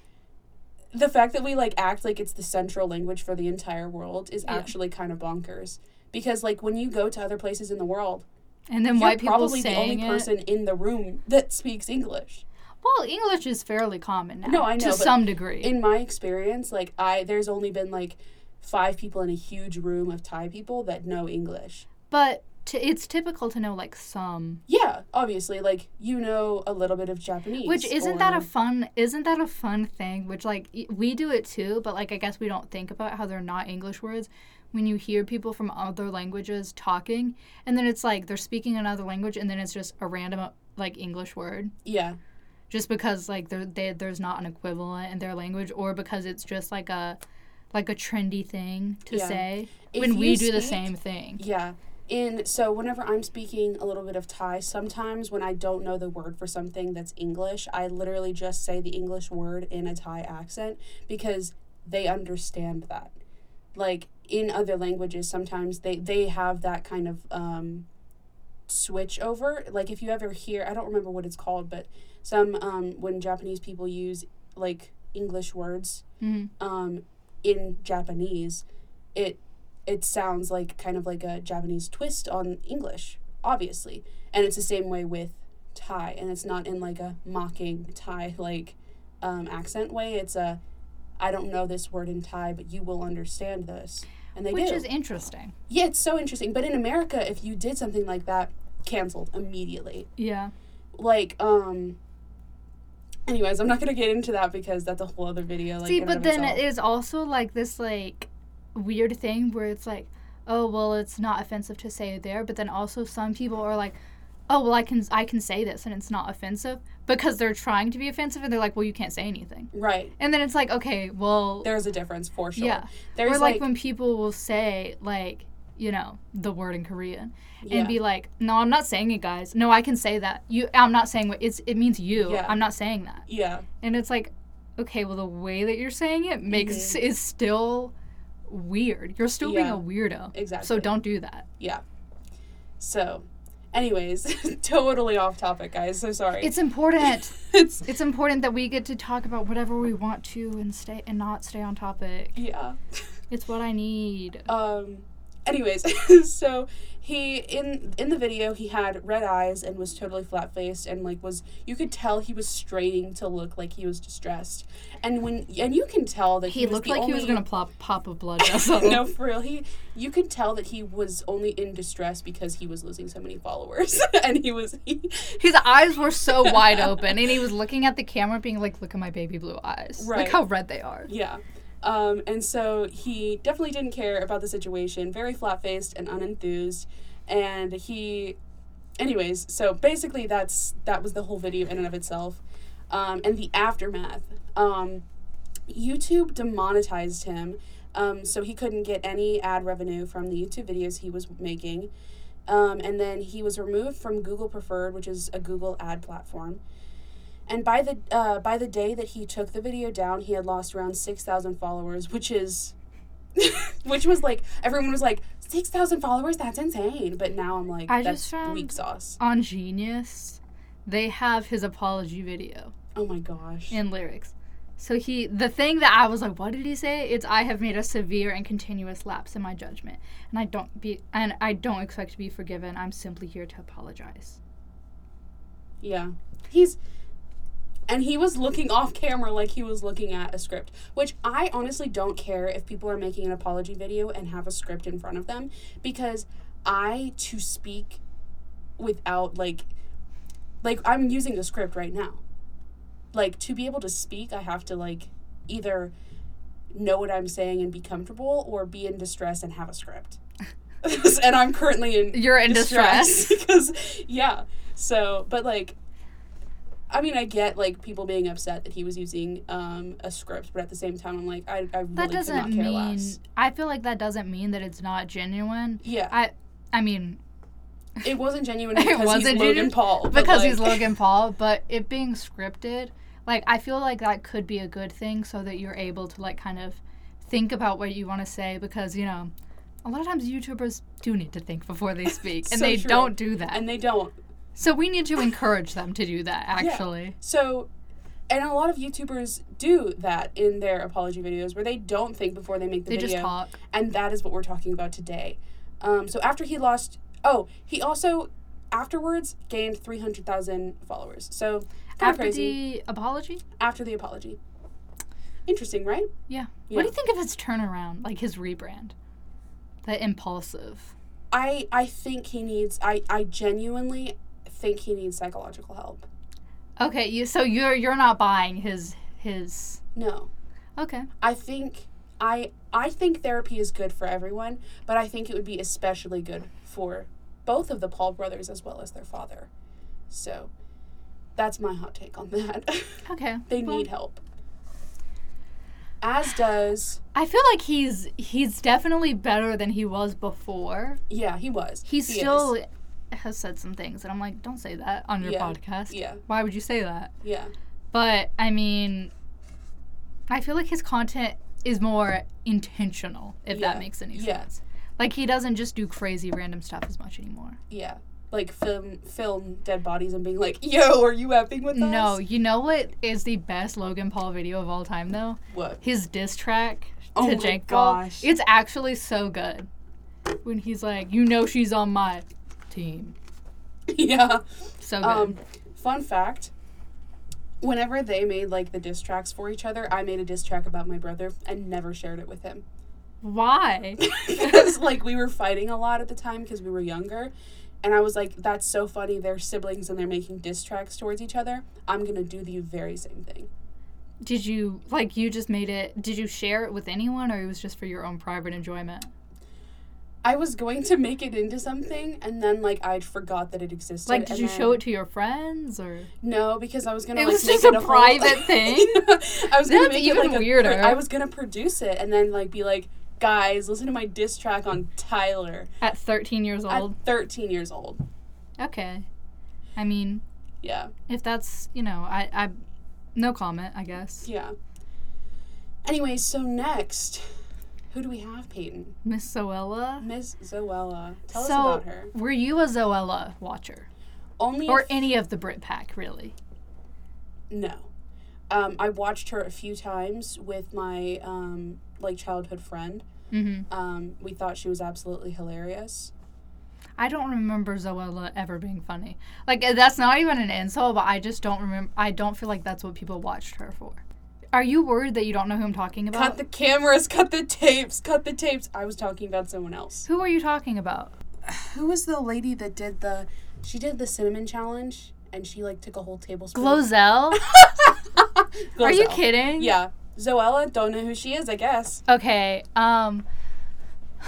the fact that we like act like it's the central language for the entire world is Yeah. actually kind of bonkers. Because like when you go to other places in the world, and then you're white people probably the only it. person in the room that speaks English. Well, English is fairly common now. No, I know, to some degree. in my experience, like I there's only been like five people in a huge room of Thai people that know English. but t- it's typical to know like some. Yeah, obviously, like you know a little bit of Japanese. Which isn't that a fun? Isn't that a fun thing? Which like y- we do it too, but like I guess we don't think about how they're not English words. When you hear people from other languages talking, and then it's like they're speaking another language, and then it's just a random uh, like English word, yeah, just because like there they, there's not an equivalent in their language, or because it's just like a like a trendy thing to Yeah. say If when we you do the same thing. yeah. In so whenever I'm speaking a little bit of Thai, sometimes when I don't know the word for something that's English, I literally just say the English word in a Thai accent because they understand that. Like in other languages, sometimes they they have that kind of um, switch over. Like if you ever hear, I don't remember what it's called, but some um, when Japanese people use like English words Mhm. um, in Japanese, it it sounds like kind of like a Japanese twist on English, obviously, and it's the same way with Thai, and it's not in like a mocking Thai like um, accent way. It's a I don't know this word in Thai, but you will understand this, and they Which do. is interesting. yeah, it's so interesting. But in America, if you did something like that, canceled immediately. Yeah. Like um. Anyways, I'm not gonna get into that because that's a whole other video. Like, See, but then itself. it is also like this like weird thing where it's like, oh well, it's not offensive to say it there, but then also some people are like, oh well, I can I can say this and it's not offensive because they're trying to be offensive and they're like, well, you can't say anything, right. and then it's like, okay, well, There's a difference for sure. yeah, There's or like, like, when people will say like. You know the word in Korean, Yeah. and be like, "No, I'm not saying it, guys. No, I can say that. You, I'm not saying what it's. It means you. Yeah. I'm not saying that." yeah, And it's like, okay, well, the way that you're saying it makes Mhm. is still weird. You're still being a weirdo. exactly. So don't do that. yeah. So, anyways, [LAUGHS] totally off topic, guys. So sorry. It's important. [LAUGHS] it's it's important that we get to talk about whatever we want to and stay and not stay on topic. yeah. It's what I need. Um. Anyways, [LAUGHS] so he in in the video he had red eyes and was totally flat faced and like was you could tell he was straining to look like he was distressed and when and you can tell that he, He looked like he was gonna plop pop a blood vessel. [LAUGHS] no, for real. He, you could tell that he was only in distress because he was losing so many followers, [LAUGHS] and he was. He, His eyes were so wide [LAUGHS] open, and he was looking at the camera, being like, "Look at my baby blue eyes. Right. Look how red they are." yeah, um, and so he definitely didn't care about the situation. Very flat faced and unenthused, and he, anyways. So basically, that's that was the whole video in and of itself, um, and the aftermath. Um, YouTube demonetized him, um, so he couldn't get any ad revenue from the YouTube videos he was making. Um, and then he was removed from Google Preferred, which is a Google ad platform. And by the uh, by the day that he took the video down, he had lost around six thousand followers, which is, [LAUGHS] which was like everyone was like six thousand followers. That's insane. But now I'm like, I that's just found- weak sauce. On Genius, they have his apology video Oh my gosh. in lyrics. So he, the thing that I was like, what did he say? It's I have made a severe and continuous lapse in my judgment, and I don't be, and I don't expect to be forgiven. I'm simply here to apologize. Yeah. He's and he was looking off camera like he was looking at a script, which I honestly don't care if people are making an apology video and have a script in front of them because I to speak without like like I'm using a script right now. Like to be able to speak, I have to like either know what I'm saying and be comfortable or be in distress and have a script. [LAUGHS] [LAUGHS] and I'm currently in You're in distress. because [LAUGHS] yeah. So, but like I mean, I get like people being upset that he was using um, a script, but at the same time, I'm like, I, I really That doesn't not care mean. less. I feel like that doesn't mean that it's not genuine. Yeah, I, I mean, it [LAUGHS] wasn't genuine [LAUGHS] It because he's wasn't Logan genuine Paul. but, because he's Logan [LAUGHS] Paul, but it being scripted, like I feel like that could be a good thing so that you're able to like kind of think about what you want to say because you know a lot of times YouTubers do need to think before they speak and So they true. don't do that. and they don't. So we need to encourage them to do that actually. Yeah. So, and a lot of YouTubers do that in their apology videos where they don't think before they make the They video. just talk. and that is what we're talking about today. Um, so after he lost, oh, he also afterwards gained three hundred thousand followers. So After crazy the apology? after the apology. Interesting, right? Yeah. Yeah. What do you think of his turnaround, like his rebrand? The impulsive. I I think he needs. I I genuinely think he needs psychological help. Okay, you so you're you're not buying his his No, Okay. I think I I think therapy is good for everyone, but I think it would be especially good for both of the Paul brothers as well as their father. So that's my hot take on that. [LAUGHS] Okay. they well, need help. As does I feel like he's he's definitely better than he was before. yeah, he was. He is. Has said some things and I'm like, don't say that on your Yeah. podcast. Yeah. Why would you say that? Yeah. But I mean I feel like his content is more intentional, if Yeah. that makes any Yeah. sense. Like he doesn't just do crazy random stuff as much anymore. Yeah. Like film film dead bodies and being like, "Yo, are you effing with us?" No, you know what is the best Logan Paul video of all time though? What? His diss track Oh to my Jake Paul. gosh. It's actually so good. When he's like, you know she's on my team. [LAUGHS] yeah. So good. Um, fun fact. Whenever they made like the diss tracks for each other, I made a diss track about my brother and never shared it with him. Why? [LAUGHS] because like we were fighting a lot at the time because we were younger and i was like that's so funny they're siblings and they're making diss tracks towards each other i'm gonna do the very same thing Did you like you just made it did you share it with anyone or it was just for your own private enjoyment? I was going to make it into something and then like i forgot that it existed Like did you then- show it to your friends or no because i was gonna It like was just a whole- private [LAUGHS] thing? [LAUGHS] i was gonna make even it like weirder. A, i was gonna produce it and then like be like guys listen to my diss track on tyler at 13 years old. at old? 13 years old Okay. I mean, yeah if that's, you know, I I no comment, I guess. yeah anyway so next who do we have Payton Miss Zoella. Miss Zoella. Tell us about her. were you a Zoella watcher? Only Or any of the Brit Pack, really? no. Um, I watched her a few times with my um, like childhood friend. Mm-hmm. Um, we thought she was absolutely hilarious. I don't remember Zoella ever being funny. Like that's not even an insult, but I just don't remember. I don't feel like that's what people watched her for. Are you worried that you don't know who I'm talking about? Cut the cameras, cut the tapes, cut the tapes. I was talking about someone else. who are you talking about? [SIGHS] Who was the lady that did the? She did the cinnamon challenge, and she like took a whole tablespoon. Glozell? [LAUGHS] Are you kidding? Yeah, Zoella. Don't know who she is. I guess. Okay. Um. [SIGHS]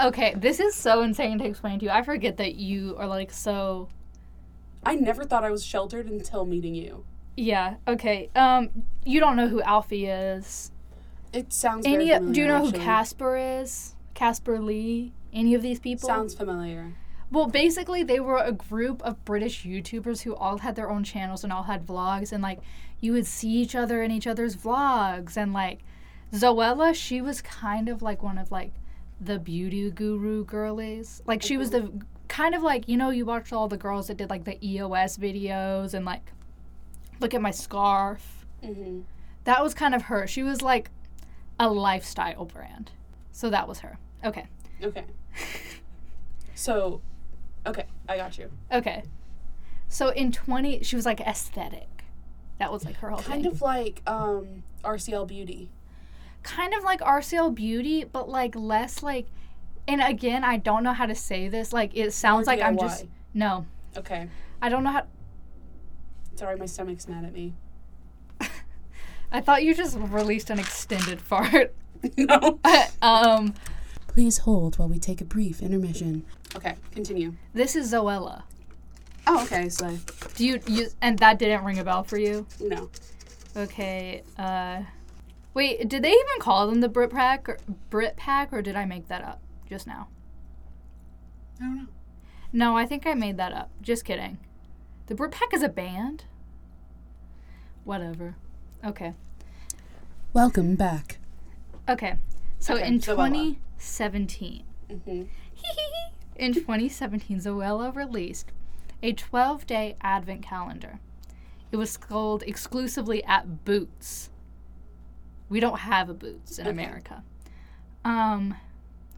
Okay, this is so insane to explain to you. I forget that you are like so. I never thought I was sheltered until meeting you. Yeah. Okay. Um. You don't know who Alfie is. It sounds. Any? familiar, do you know actually. who Casper is? Casper Lee? Any of these people? Sounds familiar. Well, basically, they were a group of British YouTubers who all had their own channels and all had vlogs, and like you would see each other in each other's vlogs, and like Zoella, she was kind of like one of like the beauty guru girlies. Like she was the kind of like you know you watched all the girls that did like the EOS videos and like look at my scarf. Mm-hmm. That was kind of her. She was like a lifestyle brand. So that was her. Okay. Okay. [LAUGHS] So, okay, I got you. Okay. So in 20, she was like aesthetic. That was like her whole Kind thing. of like um RCL Beauty. kind of like RCL Beauty, but like less like. And again, I don't know how to say this. Like it sounds More like I'm just no. Okay. I don't know how. Sorry, my stomach's mad at me. [LAUGHS] I thought you just released an extended [LAUGHS] fart. [LAUGHS] no. um, Please hold while we take a brief intermission. Okay, continue. this is Zoella. Oh, okay, so Do you you and that didn't ring a bell for you? no. Okay. Uh, wait, did they even call them the Brit Pack or Brit Pack, or did I make that up just now? I don't know. No, I think I made that up. Just kidding. The Brit Pack is a band. Whatever. Okay. Welcome back. Okay. So Okay, in Zoella. 2017, Mm-hmm. in 2017, Zoella released a 12-day advent calendar. It was sold exclusively at Boots. We don't have a Boots in Okay. America. Um,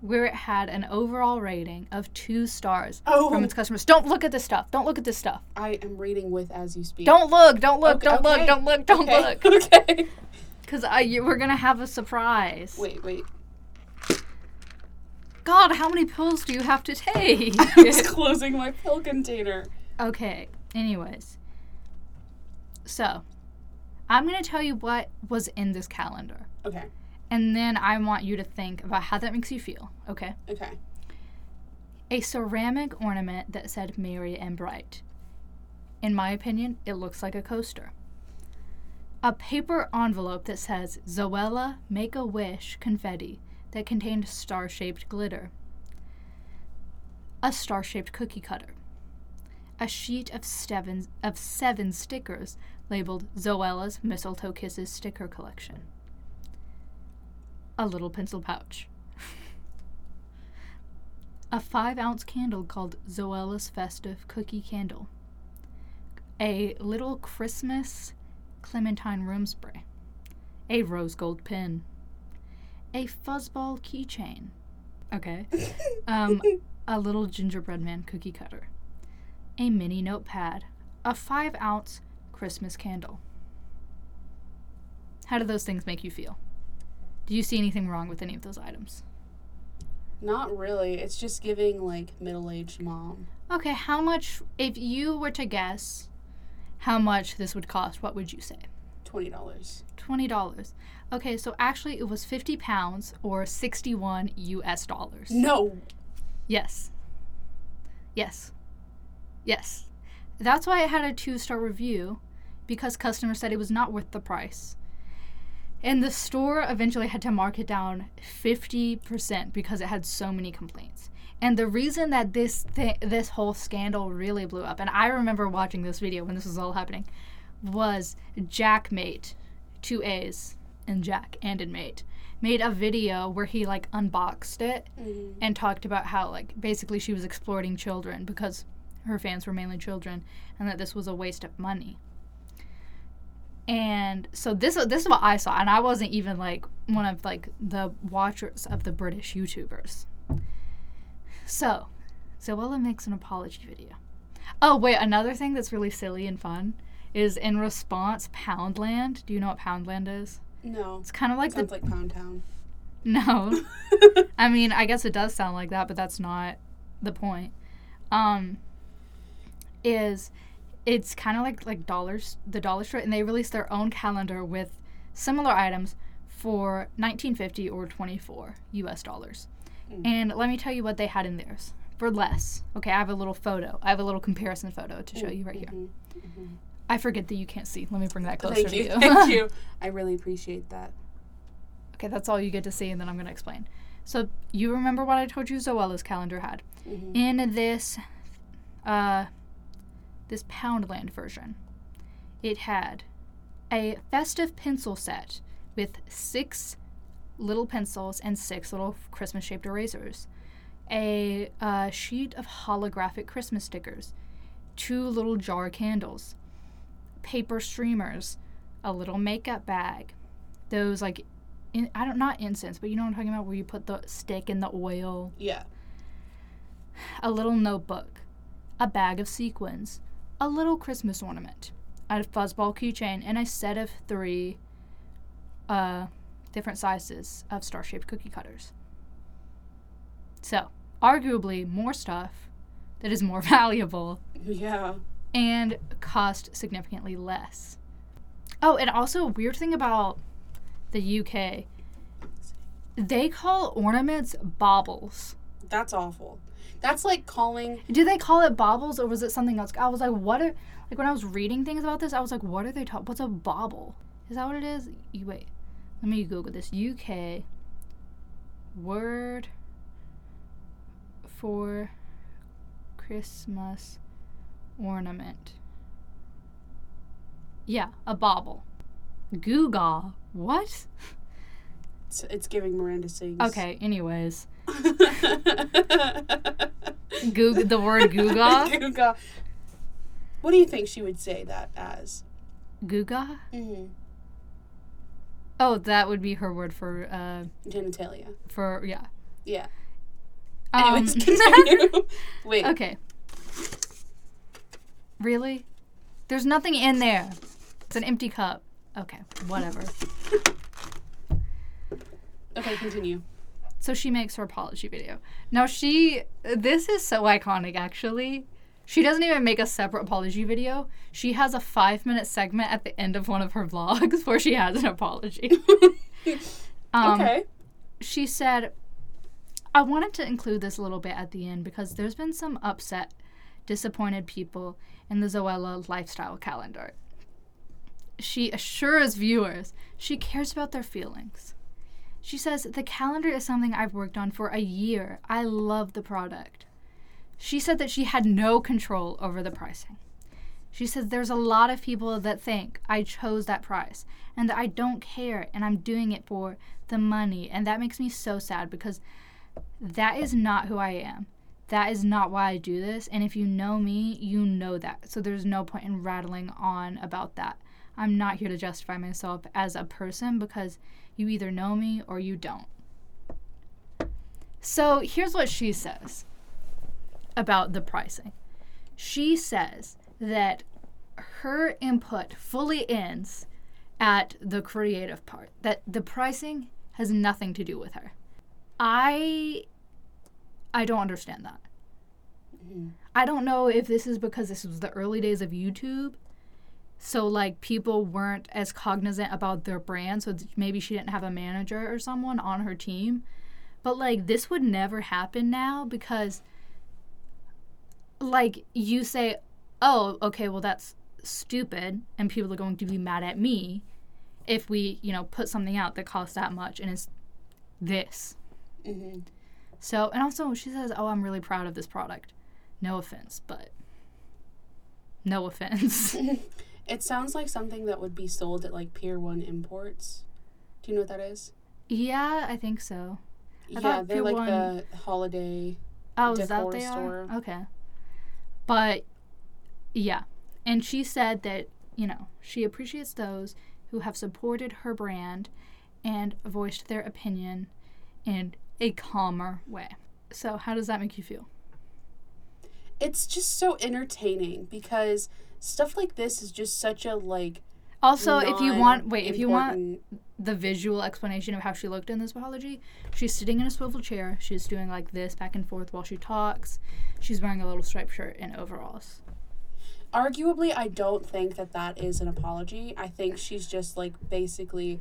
where it had an overall rating of two stars Oh. from its customers. Don't look at this stuff. Don't look at this stuff. I am reading with as you speak. Don't look. Don't look. Okay, don't look. Don't look. Don't okay, look. [LAUGHS] Okay. Because I you, we're gonna have a surprise. Wait, wait. God, how many pills do you have to take? [LAUGHS] I was closing my pill container. Okay, anyways. So, I'm going to tell you what was in this calendar. Okay. And then I want you to think about how that makes you feel, okay? Okay. A ceramic ornament that said Merry and Bright. In my opinion, it looks like a coaster. A paper envelope that says Zoella Make a Wish confetti that contained star shaped glitter. A star shaped cookie cutter. A sheet of seven, of seven stickers labeled Zoella's Mistletoe Kisses sticker collection. A little pencil pouch. a five ounce candle called Zoella's Festive Cookie Candle. A little Christmas clementine room spray. A rose gold pin. A fuzzball keychain. Okay. [LAUGHS] Um, a little gingerbread man cookie cutter. A mini notepad. A five ounce Christmas candle. How do those things make you feel? Do you see anything wrong with any of those items? Not really. It's just giving like middle-aged mom. Okay, how much, if you were to guess how much this would cost, what would you say? Twenty dollars. $20. Okay, so actually it was 50 pounds or 61 US dollars. No. Yes. Yes. Yes. That's why it had a two star review because customers said it was not worth the price. And the store eventually had to mark it down 50% because it had so many complaints. And the reason that this thi- this whole scandal really blew up, and I remember watching this video when this was all happening, was Jaackmaate, two A's in Jack and in Mate, made a video where he like unboxed it Mhm. and talked about how like basically she was exploiting children because her fans were mainly children and that this was a waste of money. And so this this is what I saw and I wasn't even like one of like the watchers of the British YouTubers. So, Zoella makes an apology video. Oh, wait, another thing that's really silly and fun is in response Poundland. Do you know what Poundland is? No. It's kind of like Sounds the like Pound Town. No. [LAUGHS] I mean, I guess it does sound like that, but that's not the point. Um, is it's kind of like like dollars, the dollar store, and they release their own calendar with similar items for 1950 or 24 U.S. dollars. Mm. And let me tell you what they had in theirs for less. Okay, I have a little photo. I have a little comparison photo to show you right here. Mhm. I forget that you can't see. Let me bring that closer Thank to you. you. [LAUGHS] Thank you. [LAUGHS] I really appreciate that. Okay, that's all you get to see, and then I'm going to explain. So you remember what I told you Zoella's calendar had. Mhm. In this uh this Poundland version, it had a festive pencil set with six little pencils and six little Christmas shaped erasers, a uh, sheet of holographic Christmas stickers, two little jar candles, paper streamers, a little makeup bag, those like, in, I don't not incense, but you know what I'm talking about, where you put the stick in the oil, Yeah. a little notebook, a bag of sequins, a little Christmas ornament, a fuzzball keychain, and a set of three uh, different sizes of star shaped cookie cutters. So, arguably, more stuff that is more [LAUGHS] valuable Yeah. and cost significantly less. Oh, and also, a weird thing about the UK they call ornaments baubles. That's awful. That's like calling. Do they call it baubles or was it something else? I was like, what are like when I was reading things about this, I was like, what are they talking? What's a bauble? Is that what it is? You wait, let me Google this. UK word for Christmas ornament. Yeah, a bauble. Google. What? It's, it's giving Miranda sings. Okay. Anyways, Google the word Google. [LAUGHS] Google. What do you think she would say that as? Google. Mm-hmm. Oh, that would be her word for uh Genitalia. for yeah. Yeah. Um, Anyways, continue. [LAUGHS] Wait. okay. Really? There's nothing in there. It's an empty cup. Okay, whatever. [LAUGHS] Okay, continue. So she makes her apology video. Now she this is so iconic actually. She doesn't even make a separate apology video. She has a 5-minute segment at the end of one of her [LAUGHS] vlogs where she has an apology. [LAUGHS] Um, okay. she said, I wanted to include this a little bit at the end because there's been some upset, disappointed people in the Zoella lifestyle calendar. She assures viewers she cares about their feelings. She says, The calendar is something I've worked on for a year. I love the product. She said that she had no control over the pricing. She says there's a lot of people that think I chose that price and that I don't care and I'm doing it for the money. And that makes me so sad because that is not who I am. That is not why I do this. And if you know me, you know that. So there's no point in rattling on about that. I'm not here to justify myself as a person because you either know me or you don't. So here's what she says about the pricing. She says that her input fully ends at the creative part, that the pricing has nothing to do with her. I I don't understand that. Mm-hmm. I don't know if this is because this was the early days of YouTube. So like people weren't as cognizant about their brand, so th- maybe she didn't have a manager or someone on her team. But like this would never happen now because like you say, "Oh, okay, well that's stupid," and people are going to be mad at me if we, you know, put something out that costs that much and it's this. hmm So, and also she says, "Oh, I'm really proud of this product." No offense, but no offense. [LAUGHS] It sounds like something that would be sold at like Pier One Imports. Do you know what that is? yeah, I think so. I yeah, they're Pier like One- the holiday. Oh, is that they store. are? Okay. But yeah. And she said that, you know, she appreciates those who have supported her brand and voiced their opinion in a calmer way. So, how does that make you feel? It's just so entertaining because stuff like this is just such a like. Also, if you want, wait, if you want the visual explanation of how she looked in this apology, she's sitting in a swivel chair. She's doing like this back and forth while she talks. She's wearing a little striped shirt and overalls. arguably, I don't think that that is an apology. I think she's just like basically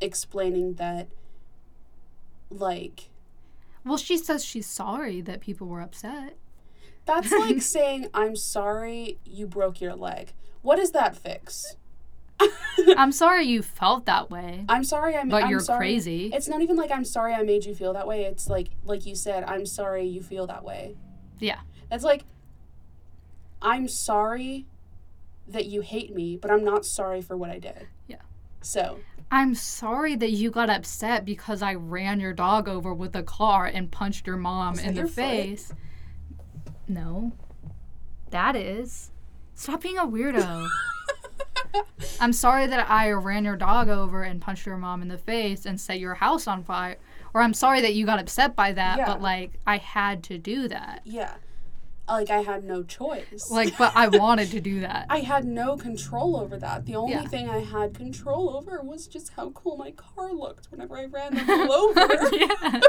explaining that, like, Well, she says she's sorry that people were upset. That's like [LAUGHS] saying, I'm sorry you broke your leg. What does that fix? I'm sorry you felt that way, I'm sorry. I'm. but I'm you're sorry. crazy. It's not even like I'm sorry I made you feel that way. It's like like you said, I'm sorry you feel that way. Yeah. That's like I'm sorry that you hate me, but I'm not sorry for what I did. Yeah. So, I'm sorry that you got upset because I ran your dog over with a car and punched your mom in the face. foot? No. That is. Stop being a weirdo. [LAUGHS] I'm sorry that I ran your dog over and punched your mom in the face and set your house on fire. Or I'm sorry that you got upset by that, Yeah. but like I had to do that. yeah. Like I had no choice. Like, but I wanted to do that. [LAUGHS] I had no control over that. The only Yeah. thing I had control over was just how cool my car looked whenever I ran them all [LAUGHS] over. [LAUGHS] yeah.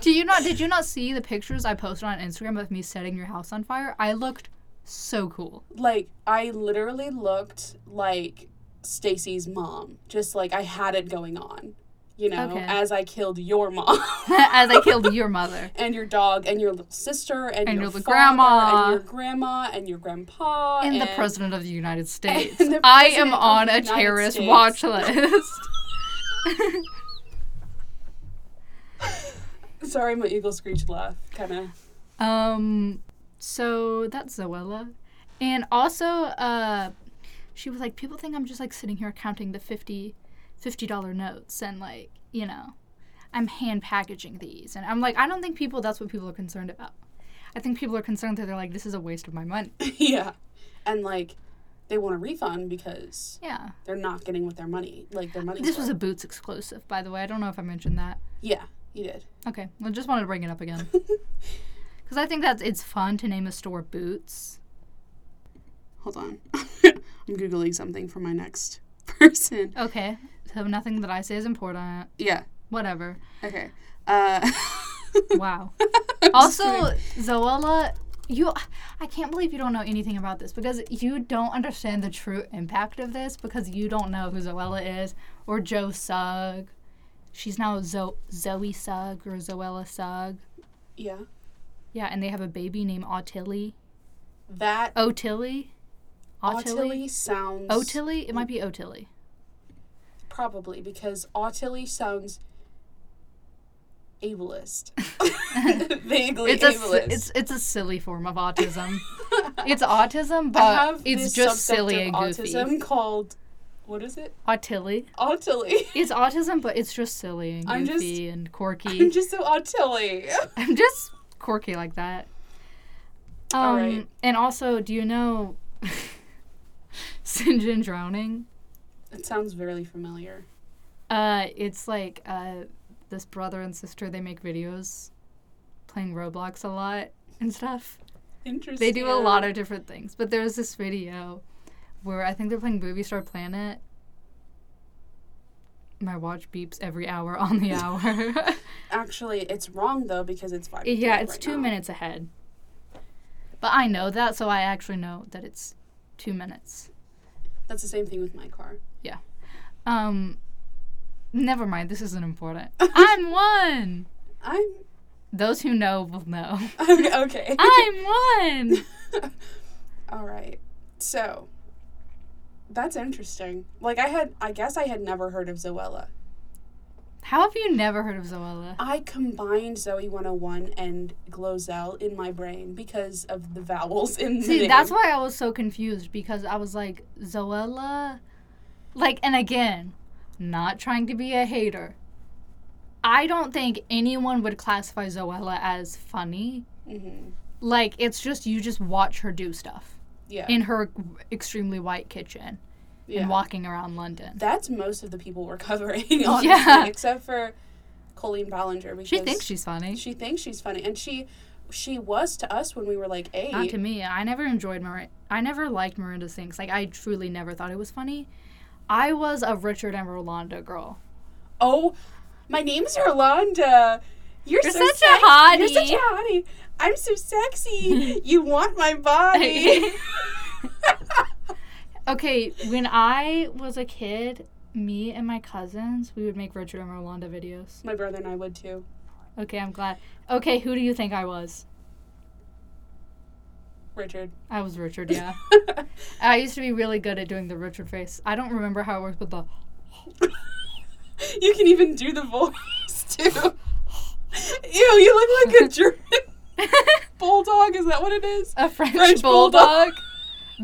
Do you not? Did you not see the pictures I posted on Instagram of me setting your house on fire? I looked so cool. like I literally looked like Stacy's mom. Just like I had it going on. You know, Okay. as I killed your mom. [LAUGHS] As I killed your [LAUGHS] mother. and your dog and your little sister and, And your your grandma. and your grandma and your grandpa And the president of the United [LAUGHS] States. the I am on a United terrorist States. watch list. Sorry, my eagle screech laugh kind of. um, so that's Zoella. And also, uh, she was like, people think I'm just like sitting here counting the 50 $50 notes and like, you know, I'm hand packaging these. And I'm like, I don't think people, that's what people are concerned about. I think people are concerned that they're like, this is a waste of my money. [LAUGHS] yeah, and like they want a refund because Yeah. they're not getting what their money like their money. This was a Boots exclusive, by the way. I don't know if I mentioned that. yeah, you did. Okay, I just wanted to bring it up again. [LAUGHS] Because I think that it's fun to name a store Boots. Hold on, [LAUGHS] I'm googling something for my next person. Okay, so nothing that I say is important. Yeah. Whatever. Okay. Uh. [LAUGHS] Wow. [LAUGHS] Also. Zoella, you, I can't believe you don't know anything about this because you don't understand the true impact of this because you don't know who Zoella is or Joe Sugg. She's now Zo- Zoe Sugg or Zoella Sugg. yeah, Yeah, and they have a baby named Ottilie. that Ottilie? Ottilie sounds Ottilie? It might be Ottilie. Probably because Ottilie sounds ableist. [LAUGHS] [LAUGHS] Vaguely It's a, ableist. s- it's, it's a silly form of autism. it's autism, [LAUGHS] but have it's just silly and goofy. autism called what is it? Ottilie. Ottilie. It's autism, but it's just silly and I'm just- goofy and quirky. I'm just so Ottilie. I'm just quirky like that. Um, All right. And also, do you know Sinjin Drowning? It sounds very familiar. Uh, it's like uh, this brother and sister. They make videos playing Roblox a lot and stuff. Interesting. They do a lot of different things. But there's this video where I think they're playing Movie Star Planet. My watch beeps every hour on the [LAUGHS] hour. Actually, it's wrong though because it's five. yeah, it's right two now. minutes ahead. But I know that, so I actually know that it's two minutes. That's the same thing with my car. Yeah. Um, never mind. This isn't important. [LAUGHS] I'm one. I'm Those who know will know. [LAUGHS] okay. [LAUGHS] I'm one. All right. So that's interesting. Like I had, I guess I had never heard of Zoella. How have you never heard of Zoella? I combined Zoe 101 and Glozell in my brain because of the vowels in the See, name. that's why I was so confused because I was like, Zoella? Like, and again, not trying to be a hater. I don't think anyone would classify Zoella as funny. hmm Like, it's just, you just watch her do stuff Yeah. in her extremely white kitchen yeah. and walking around London. That's most of the people we're covering, [LAUGHS] honestly, Yeah. except for Colleen Ballinger because She thinks she's funny. she thinks she's funny, and she she was to us when we were like eight. Not to me. I never enjoyed Miranda. I never liked Miranda Sings. Like, I truly never thought it was funny. I was a Richard and Rolanda girl. Oh, my name's Rolanda. You're, You're so such a hottie. You're such a hottie. I'm so sexy. [LAUGHS] you want my body. [LAUGHS] Okay, when I was a kid, me and my cousins, we would make Richard and Rolanda videos. my brother and I would too. Okay, I'm glad. Okay, who do you think I was? Richard. I was Richard, [LAUGHS] yeah. I used to be really good at doing the Richard face. I don't remember how it works but the. [LAUGHS] you can even do the voice too. Ew, you look like a [LAUGHS] German bulldog. Is that what it is? A French, French bulldog. bulldog.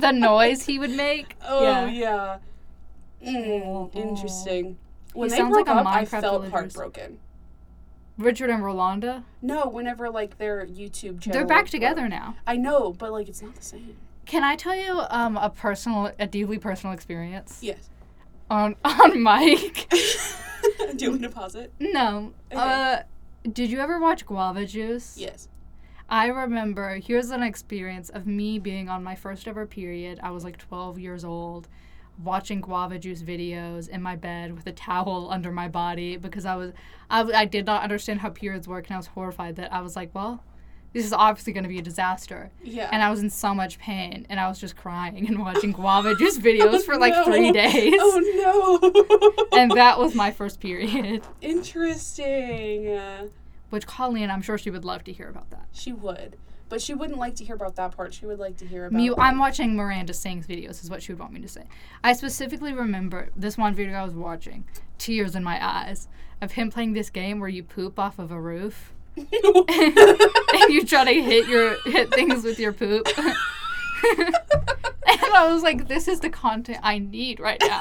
The noise he would make. [LAUGHS] Oh yeah. yeah. Mm, interesting. When He they sounds broke like a up, I felt villagers. heartbroken. Richard and Rolanda. No, whenever like their YouTube channel. They're back broke. together now. I know, but like it's not the same. Can I tell you um, a personal, a deeply personal experience Yes. on [LAUGHS] on mic? [LAUGHS] Do you want to pause it? no. Okay. Uh, did you ever watch Guava Juice? Yes. I remember, here's an experience of me being on my first ever period. I was like 12 years old, watching guava juice videos in my bed with a towel [LAUGHS] under my body because I was, I, I did not understand how periods work and I was horrified that I was like, well, this is obviously going to be a disaster. Yeah. And I was in so much pain and I was just crying and [LAUGHS] watching guava juice videos for like oh, No. three days. Oh no. [LAUGHS] And that was my first period, interesting. Which Colleen, I'm sure she would love to hear about that. she would, but she wouldn't like to hear about that part. She would like to hear about. Me, I'm watching Miranda Sings videos, is what she would want me to say. I specifically remember this one video I was watching, tears in my eyes, of him playing this game where you poop off of a roof [LAUGHS] and you try to hit your hit things with your poop. [LAUGHS] and I was like, this is the content I need right now.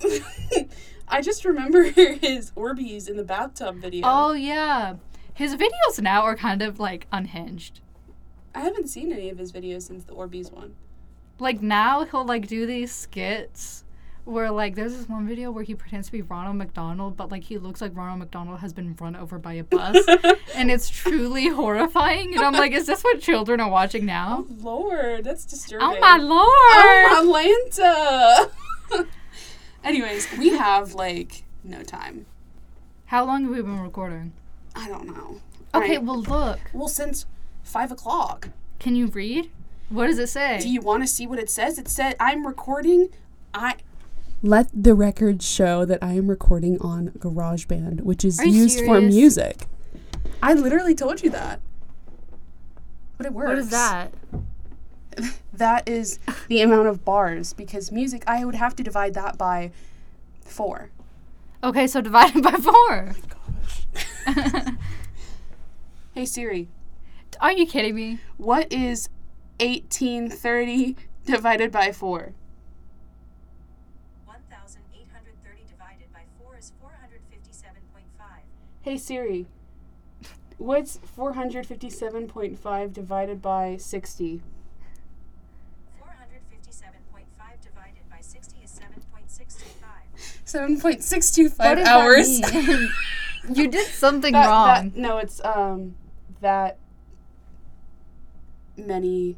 [LAUGHS] I just remember [LAUGHS] his Orbeez in the bathtub video. Oh yeah, his videos now are kind of like unhinged. I haven't seen any of his videos since the Orbeez one. like now he'll like do these skits where like there's this one video where he pretends to be Ronald McDonald, but like he looks like Ronald McDonald has been run over by a bus, [LAUGHS] and it's truly horrifying. And I'm like, is this what children are watching now? Oh, lord, that's disturbing. Oh my lord! Oh, Atlanta. [LAUGHS] Anyways, we have like no time. How long have we been recording? I don't know. Okay, Right. well look. well, since five o'clock. Can you read? What does it say? Do you want to see what it says? It said, I'm recording. I. Let the record show that I am recording on GarageBand, which is Are you used for serious? music. I literally told you that. But it works. what is that? That is the amount of bars because music, I would have to divide that by four. Okay, so divided by four. Oh [LAUGHS] hey Siri, Are you kidding me? what is 1830 divided by four? 1,830 divided by 4 is 457.5. Hey Siri, what's 457.5 divided by 60? 457.5 divided by 60 is 7.625. 7.625 hours. [LAUGHS] you did something That- wrong. that- no, it's um that many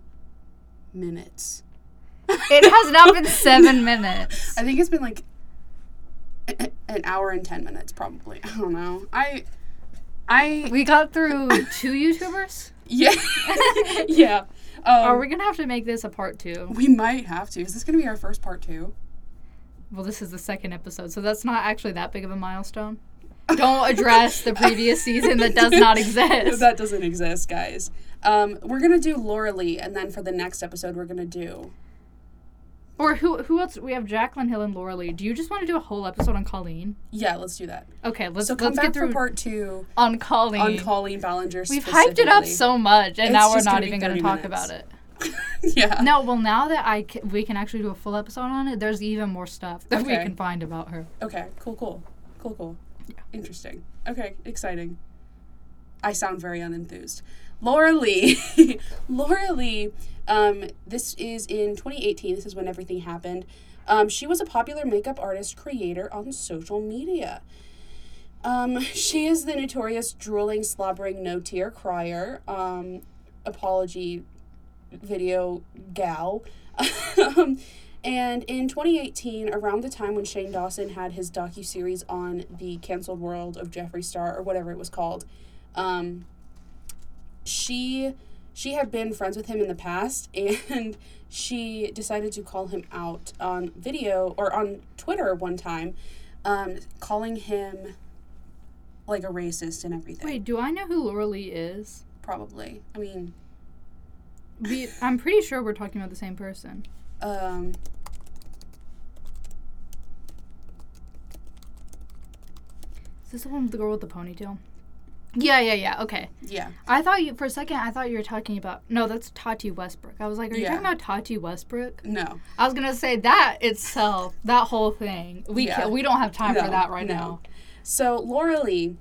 minutes. [LAUGHS] it has not been seven minutes. I think it's been like an hour and 10 minutes probably. I don't know. I I We got through [LAUGHS] two YouTubers. yeah. yeah. Um, Are we gonna have to make this a part two? we might have to. Is this going to be our first part 2? Well, this is the second episode, so that's not actually that big of a milestone. Don't address the previous season that does not [LAUGHS] exist. that doesn't exist, guys. Um, we're gonna do Laura Lee, and then for the next episode, we're gonna do. Or who who else? We have Jaclyn Hill and Laura Lee. Do you just want to do a whole episode on Colleen? Yeah, let's do that. Okay, let's So come let's back get through for part two on Colleen. on Colleen Ballinger. We've hyped it up so much, and It's now we're not even going to 30 talk minutes. about it. [LAUGHS] yeah. No, well, now that I we can actually do a full episode on it, there's even more stuff that we can find about her. Okay. Cool. Cool. Cool. Cool. Yeah. Interesting. Okay. Exciting. I sound very unenthused. Laura Lee. [LAUGHS] Laura Lee. Um, this is in 2018. This is when everything happened. Um, she was a popular makeup artist creator on social media. Um, she is the notorious drooling, slobbering, no tear crier. Um, apology video gal. [LAUGHS] um, and in 2018, around the time when Shane Dawson had his docu-series on the canceled world of Jeffree Star or whatever it was called, um, she she had been friends with him in the past [LAUGHS] and she decided to call him out on video or on Twitter one time, um, calling him like a racist and everything. Wait, do I know who Laura Lee is? Probably. I mean, We, I'm pretty sure we're talking about the same person. Um, Is this the one with the girl with the ponytail? Yeah, yeah, yeah. Okay. yeah. I thought you for a second. I thought you were talking about no. That's Tati Westbrook. I was like, are you Yeah. talking about Tati Westbrook? No. I was gonna say that itself, that whole thing. We Yeah. ca- we don't have time No, for that right no. now. So Laura Lee,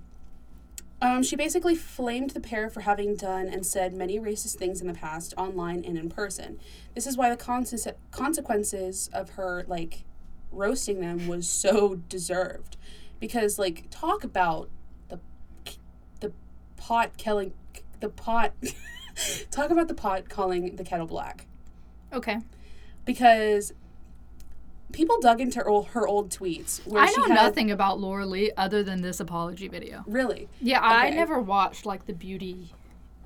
um, she basically flamed the pair for having done and said many racist things in the past, online and in person. This is why the conse- consequences of her like roasting them was so deserved, because like talk about the the pot killing the pot. [LAUGHS] talk about the pot calling the kettle black Okay. because people dug into her, her old tweets where I she know had, nothing about Laura Lee other than this apology video. really Yeah, I Okay. never watched like the beauty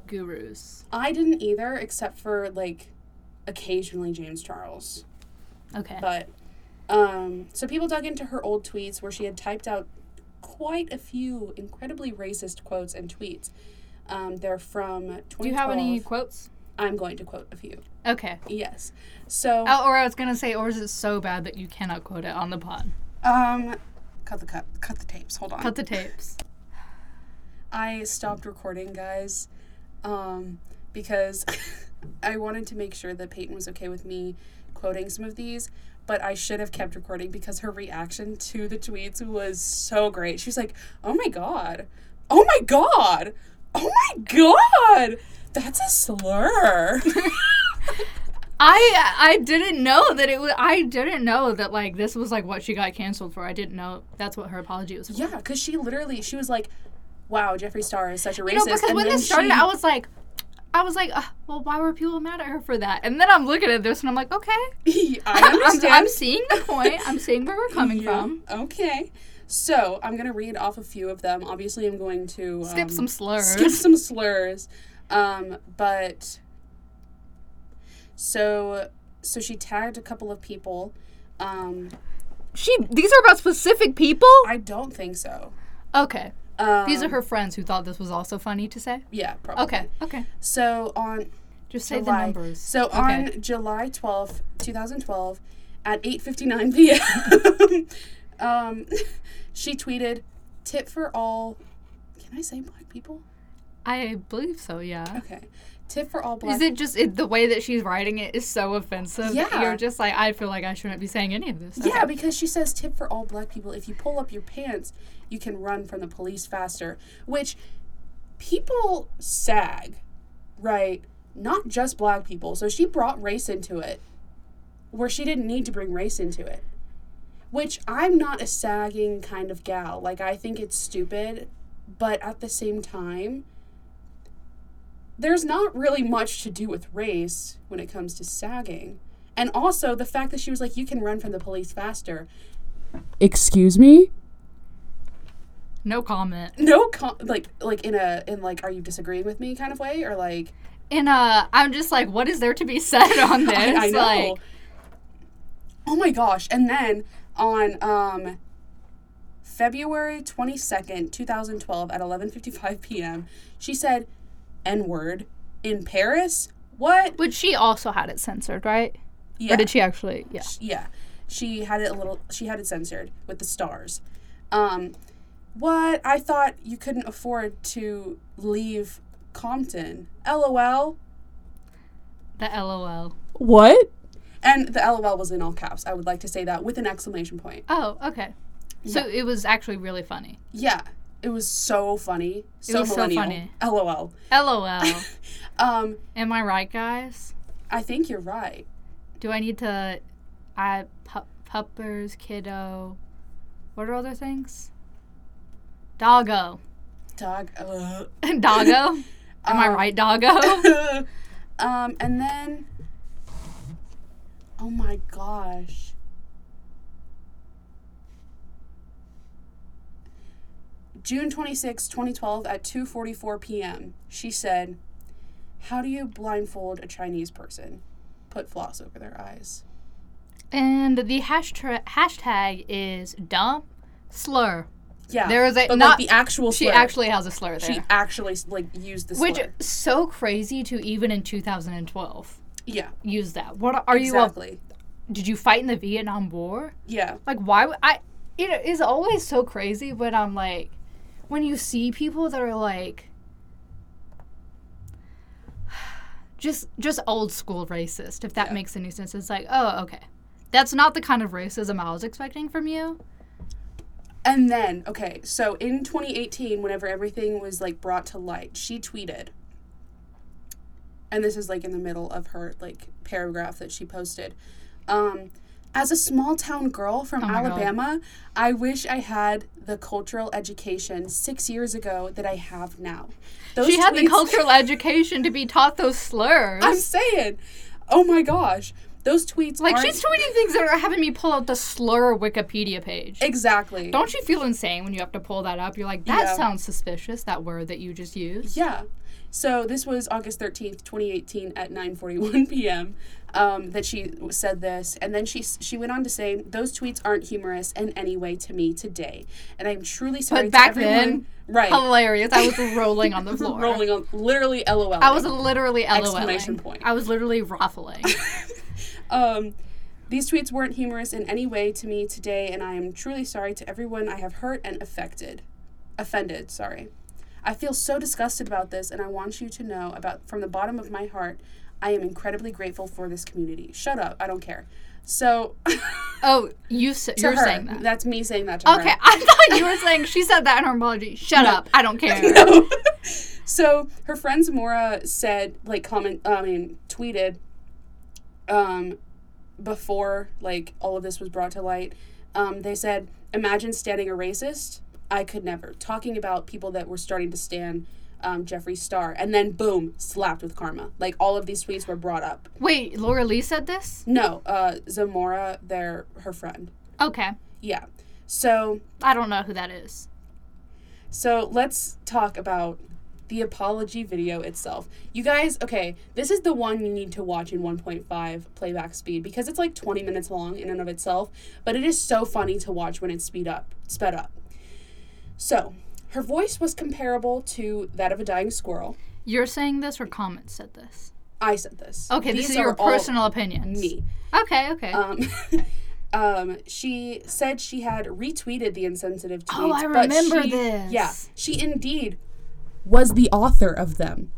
gurus. I didn't either, except for like occasionally James Charles. Okay. But um, so people dug into her old tweets where she had typed out quite a few incredibly racist quotes and tweets. Um, they're from 2012. Do you have any quotes? I'm going to quote a few. Okay. Yes. So Oh, or I was gonna say, or is it so bad that you cannot quote it on the pod? um, cut the cut, cut the tapes. Hold on. Cut the tapes. [LAUGHS] I stopped recording, guys, um, because [LAUGHS] I wanted to make sure that Payton was okay with me quoting some of these, but I should have kept recording because her reaction to the tweets was so great. She was like, "Oh my god, oh my god, oh my god, that's a slur." [LAUGHS] I I didn't know that it was. I didn't know that like this was like what she got canceled for. I didn't know that's what her apology was for. yeah, because she literally, she was like, "Wow, Jeffree Star is such a racist." You know, because and when this started, she- I was like, I was like, uh, well, why were people mad at her for that? And then I'm looking at this and I'm like, okay, [LAUGHS] I [LAUGHS] I'm, understand. I'm seeing the point. I'm seeing where we're coming Yeah, from. Okay. So I'm gonna read off a few of them. Obviously, I'm going to um, Skip some slurs. Skip some slurs. Um, but so so she tagged a couple of people. Um, She. These are about specific people. I don't think so. Okay, Um, these are her friends who thought this was also funny to say. Yeah, probably. Okay, okay. So on Just say July, the numbers. So Okay. on July twelfth, 2012, at 8:59 p.m., [LAUGHS] um, [LAUGHS] she tweeted, "Tip for all." Can I say black people? I believe so. Yeah. Okay. Tip for all black. Is it just it, the way that she's writing it is so offensive? Yeah. You're just like I feel like I shouldn't be saying any of this. Yeah, Okay. because she says tip for all black people if you pull up your pants, you can run from the police faster, which people sag, right? Not just black people. So she brought race into it where she didn't need to bring race into it. Which I'm not a sagging kind of gal. Like I think it's stupid, but at the same time there's not really much to do with race when it comes to sagging. And also the fact that she was like, you can run from the police faster. Excuse me? No comment. No, com- like, like in a, in like, are you disagreeing with me kind of way? Or like, in uh, I'm just like, what is there to be said [LAUGHS] on this? I, I know. Like, oh my gosh. And then on, um, February 22nd, 2012 at 11:55 p.m., she said n-word in Paris. What? but she also had it censored, right? Yeah. Or did she actually? Yeah. yeah she had it a little she had it censored with the stars um what i thought you couldn't afford to leave compton lol The LOL. what and the lol was in all caps i would like to say that with an exclamation point Oh, okay. So it was actually really funny. yeah it was so funny so was so millennial funny. lol LOL. [LAUGHS] um Am I right, guys? i think you're right Do I need to add pu- puppers, kiddo? What are other things? Doggo. dog uh. [LAUGHS] Doggo? [LAUGHS] Am I Um, right, doggo? um, and then, oh my gosh. June 26, 2012, at 2:44 p.m., she said, "How do you blindfold a Chinese person? Put floss over their eyes." and the hashtag hashtag is dumb slur. Yeah. there is a- but not- like the actual slur. She slur. actually has a slur there. she actually like used the Which slur. so crazy to even in 2012 Yeah. use that. What are you? A, Exactly. did you fight in the Vietnam War? Yeah. Like why would I? It is always so crazy when I'm like, when you see people that are like, just just old school racist. If that Yeah. makes any sense, it's like, oh okay, that's not the kind of racism I was expecting from you. And then, okay, so in 2018, whenever everything was like brought to light, she tweeted, and this is like in the middle of her like paragraph that she posted. Um, as a small town girl from Oh. Alabama, I wish I had the cultural education six years ago that I have now. Those she had the [LAUGHS] cultural education to be taught those slurs. I'm saying, oh my gosh, those tweets like she's tweeting things that are having me pull out the slur Wikipedia page. exactly. Don't you feel insane when you have to pull that up? You're like, that Yeah. sounds suspicious. That word that you just used. Yeah. So this was August 13th, 2018 at 9:41 [LAUGHS] p.m. Um, that she said this and then she she went on to say those tweets aren't humorous in any way to me today and I'm truly sorry But back then, right Hilarious. I was [LAUGHS] rolling on the floor. rolling on literally LOL I was literally LOL. Exclamation point. I was literally ruffling. [LAUGHS] Um, these tweets weren't humorous in any way to me today, and I am truly sorry to everyone I have hurt and affected. Offended, sorry. I feel so disgusted about this, and I want you to know about from the bottom of my heart, I am incredibly grateful for this community. Shut up, I don't care. So, [LAUGHS] oh, you s- you're her, saying that. That's me saying that to her. Okay, [LAUGHS] I thought you were saying she said that in her apology. Shut No. up. I don't care. [LAUGHS] No. so her friend Zamora said, like, comment, I mean, tweeted, um, before like all of this was brought to light. Um, they said, "Imagine standing a racist. I could never." Talking about people that were starting to stand um, Jeffree Star, and then boom, slapped with karma. Like all of these tweets were brought up. Wait, Laura Lee said this? No, uh, Zamora, their her friend. Okay. Yeah. So I don't know who that is. So let's talk about the apology video itself. You guys, okay, this is the one you need to watch in 1.5 playback speed because it's like 20 minutes long in and of itself, but it is so funny to watch when it's speed up, sped up. So, her voice was comparable to that of a dying squirrel. You're saying this or comments said this? I said this. Okay, this is your personal opinions. me. Okay, okay. Um, [LAUGHS] um, she said she had retweeted the insensitive tweets. Oh, I remember she- this. Yeah, she indeed was the author of them.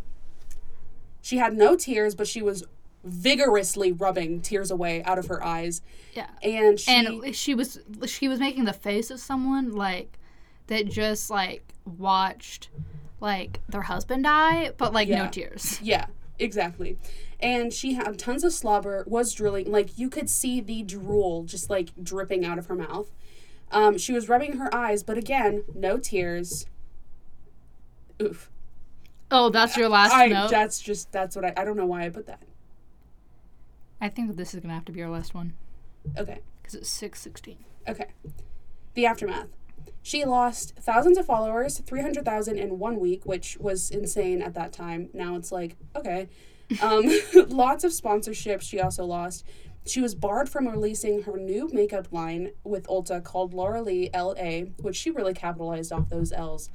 She had no tears, but she was vigorously rubbing tears away out of her eyes, yeah. and she and she was she was making the face of someone like that just like watched like their husband die but like no tears [LAUGHS] yeah, exactly. And she had tons of slobber, was drooling. Like you could see the drool just like dripping out of her mouth. Um, she was rubbing her eyes, but again, no tears. Oof. oh that's your last I note that's just that's what I I don't know why I put that. i think this is gonna have to be our last one Okay. because it's 616 Okay. The aftermath. She lost thousands of followers, 300,000 in one week, which was insane at that time. Now it's like, okay. Um, [LAUGHS] lots of sponsorships she also lost. She was barred from releasing her new makeup line with Ulta called Laura Lee LA, which she really capitalized off those L's.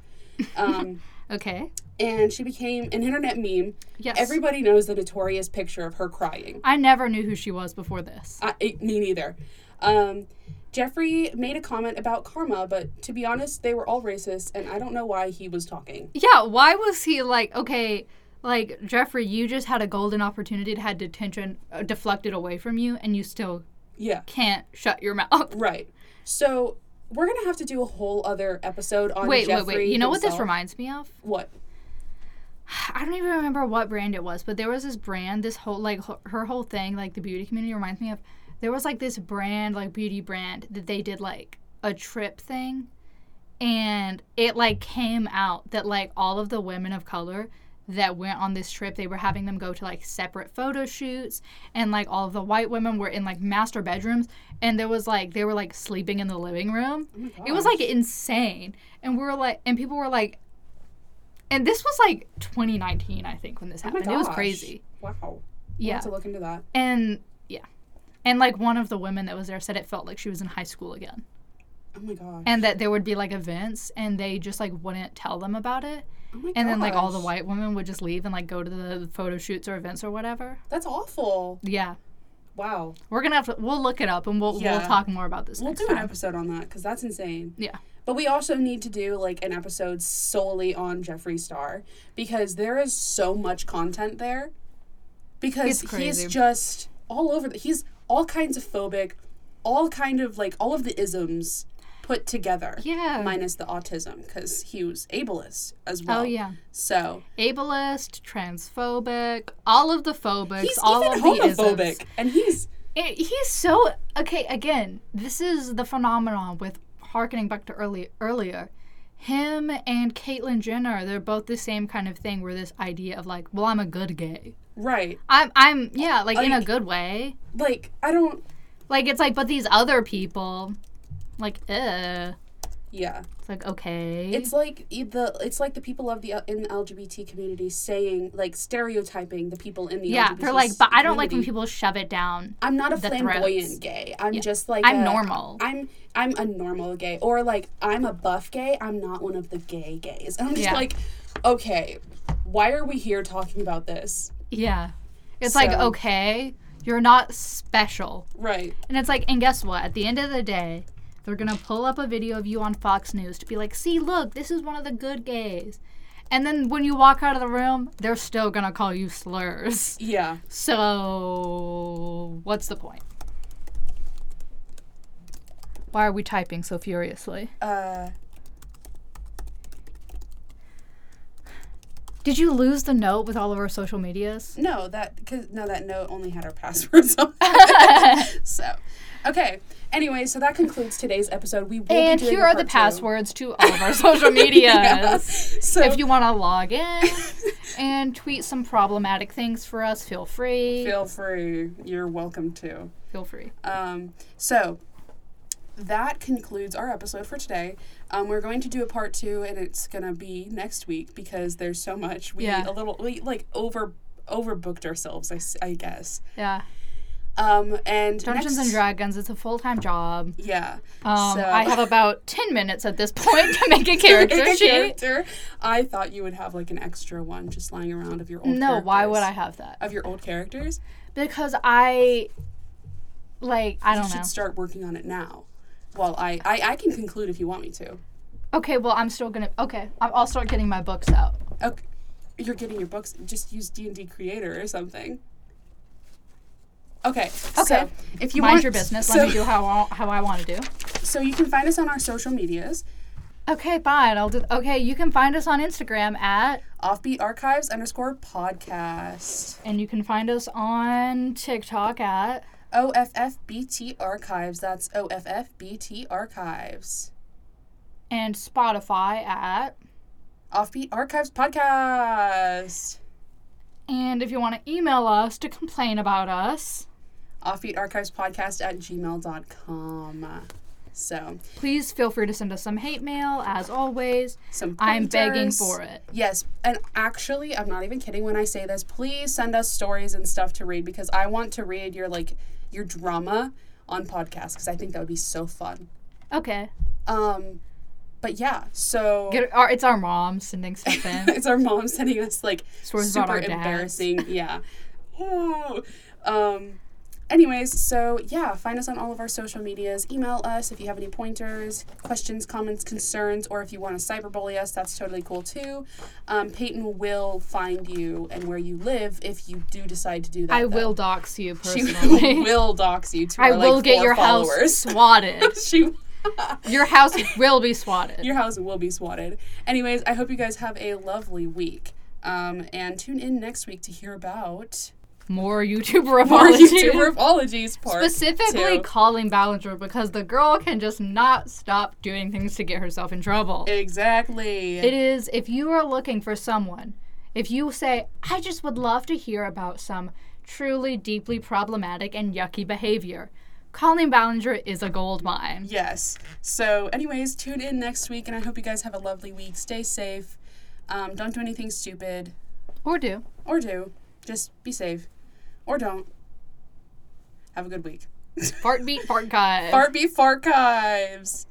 Um, [LAUGHS] okay and she became an internet meme. yes Everybody knows the notorious picture of her crying. i never knew who she was before this I, it- me neither. Um, Jeffree made a comment about karma, but to be honest, they were all racist, and I don't know why he was talking. yeah why was he like okay like Jeffree you just had a golden opportunity to had detention uh, deflected away from you and you still Yeah, can't shut your mouth [LAUGHS] right. So we're gonna have to do a whole other episode on wait wait Jeffree wait you know what this reminds me of What? [SIGHS] I don't even remember what brand it was, but there was this brand, this whole like her whole thing, like the beauty community reminds me of. There was like this brand, like beauty brand, that they did like a trip thing, and it like came out that like all of the women of color that went on this trip, they were having them go to like separate photo shoots, and like all of the white women were in like master bedrooms, and there was like they were like sleeping in the living room. Oh it was like insane, and we were like, and people were like, and this was like 2019, I think, when this Oh happened. it was crazy. Wow. We'll Yeah. to look into that. And yeah. And like one of the women that was there said it felt like she was in high school again. Oh my gosh. and that there would be like events and they just like wouldn't tell them about it oh my and then like all the gosh. white women would just leave and like go to the photo shoots or events or whatever That's awful. yeah Wow. we're gonna have to we'll look it up and we'll Yeah. we'll talk more about this We'll next do an time episode on that because that's insane. yeah But we also need to do like an episode solely on Jeffree Star because there is so much content there. Because It's crazy. he's just all over. The, he's all kinds of phobic, all kind of like all of the isms put together. Yeah. Minus the autism because he was ableist as oh, well. oh yeah So ableist transphobic all of the phobics he's all even of the isms. and he's It, he's so okay. Again, this is the phenomenon with harkening back to early earlier. Him and Caitlyn Jenner, they're both the same kind of thing. Where this idea of like, well, I'm a good gay. Right. I'm, I'm, yeah, like in a good way. Like I don't. Like it's like, but these other people, like, uh, Yeah. it's like okay. It's like the it's like the people of the in the LGBT community saying like stereotyping the people in the yeah, LGBT they're like, but I don't like when people shove it down. I'm not a flamboyant throats. gay. I'm Yeah. just like I'm a- normal. I'm I'm a normal gay, or like I'm a buff gay. I'm not one of the gay gays. And I'm just Yeah. like, okay, why are we here talking about this? Yeah, it's like okay, you're not special. Right. And it's like, and guess what? At the end of the day, they're gonna pull up a video of you on Fox News to be like, see, look, this is one of the good gays. And then when you walk out of the room, they're still gonna call you slurs. Yeah. So, what's the point? Why are we typing so furiously? Uh. Did you lose the note with all of our social medias? No, that because no, that note only had our [LAUGHS] passwords on. it. so, okay. Anyway, so that concludes today's episode. We will And be doing here are the two. passwords to all of our social [LAUGHS] medias. Yeah. So If you want to log in [LAUGHS] and tweet some problematic things for us, feel free. feel free, you're welcome to. feel free. Um, so that concludes our episode for today. Um, we're going to do a part two, and it's gonna be next week because there's so much. We Yeah. a little we like over overbooked ourselves. I, I guess. Yeah. Um, and Dungeons next- and Dragons, it's a full time job. Yeah. Um, So- I have about 10 minutes at this point to make a [LAUGHS] character A sheet. character. I thought you would have like an extra one just lying around of your old. No, why would I have that? Of your old characters, Because I, like, I you don't should know. start working on it now. Well, I, I I can conclude if you want me to. Okay, well, I'm still gonna. Okay, I'll start getting my books out. Okay, you're getting your books. Just use D and D Creator or something. Okay. Okay. So if you Mind want your business. So, Let me do how I, how I want to do. so you can find us on our social medias. Okay, fine. I'll do. Okay, you can find us on Instagram at, Offbeat Archives underscore podcast. and you can find us on TikTok at, OFFBT Archives. That's OFFBT Archives. and Spotify at. Offbeat Archives Podcast. And if you want to email us to complain about us, Offbeat Archives Podcast at gmail.com. So, please feel free to send us some hate mail. As always, some I'm begging for it. Yes, and actually, I'm not even kidding when I say this. Please send us stories and stuff to read because I want to read your like your drama on podcast because I think that would be so fun. Okay. Um, but yeah, so Get our, it's our mom sending stuff [LAUGHS] in. it's our mom sending us like Stories about super embarrassing. Yeah. [LAUGHS] Ooh. Um. Anyways, so yeah, find us on all of our social medias. Email us if you have any pointers, questions, comments, concerns, or if you want to cyberbully us, that's totally cool too. Um, Payton will find you and where you live if you do decide to do that. I though. will dox you [LAUGHS] She personally. [LAUGHS] will dox you to I will like, get your house [LAUGHS] swatted. she your house will be swatted. your house will be swatted. Anyways, I hope you guys have a lovely week. Um, and tune in next week to hear about More YouTuber more apologies. YouTuber apologies part Specifically two. Colleen Ballinger because the girl can just not stop doing things to get herself in trouble. Exactly. It is if you are looking for someone, if you say, I just would love to hear about some truly deeply problematic and yucky behavior, Colleen Ballinger is a gold mine. yes. So, anyways, tune in next week, and I hope you guys have a lovely week. Stay safe. Um, don't do anything stupid, Or do. or do. Just be safe, or don't. Have a good week. Fart beat, fart [LAUGHS] guy. Fart beef archives.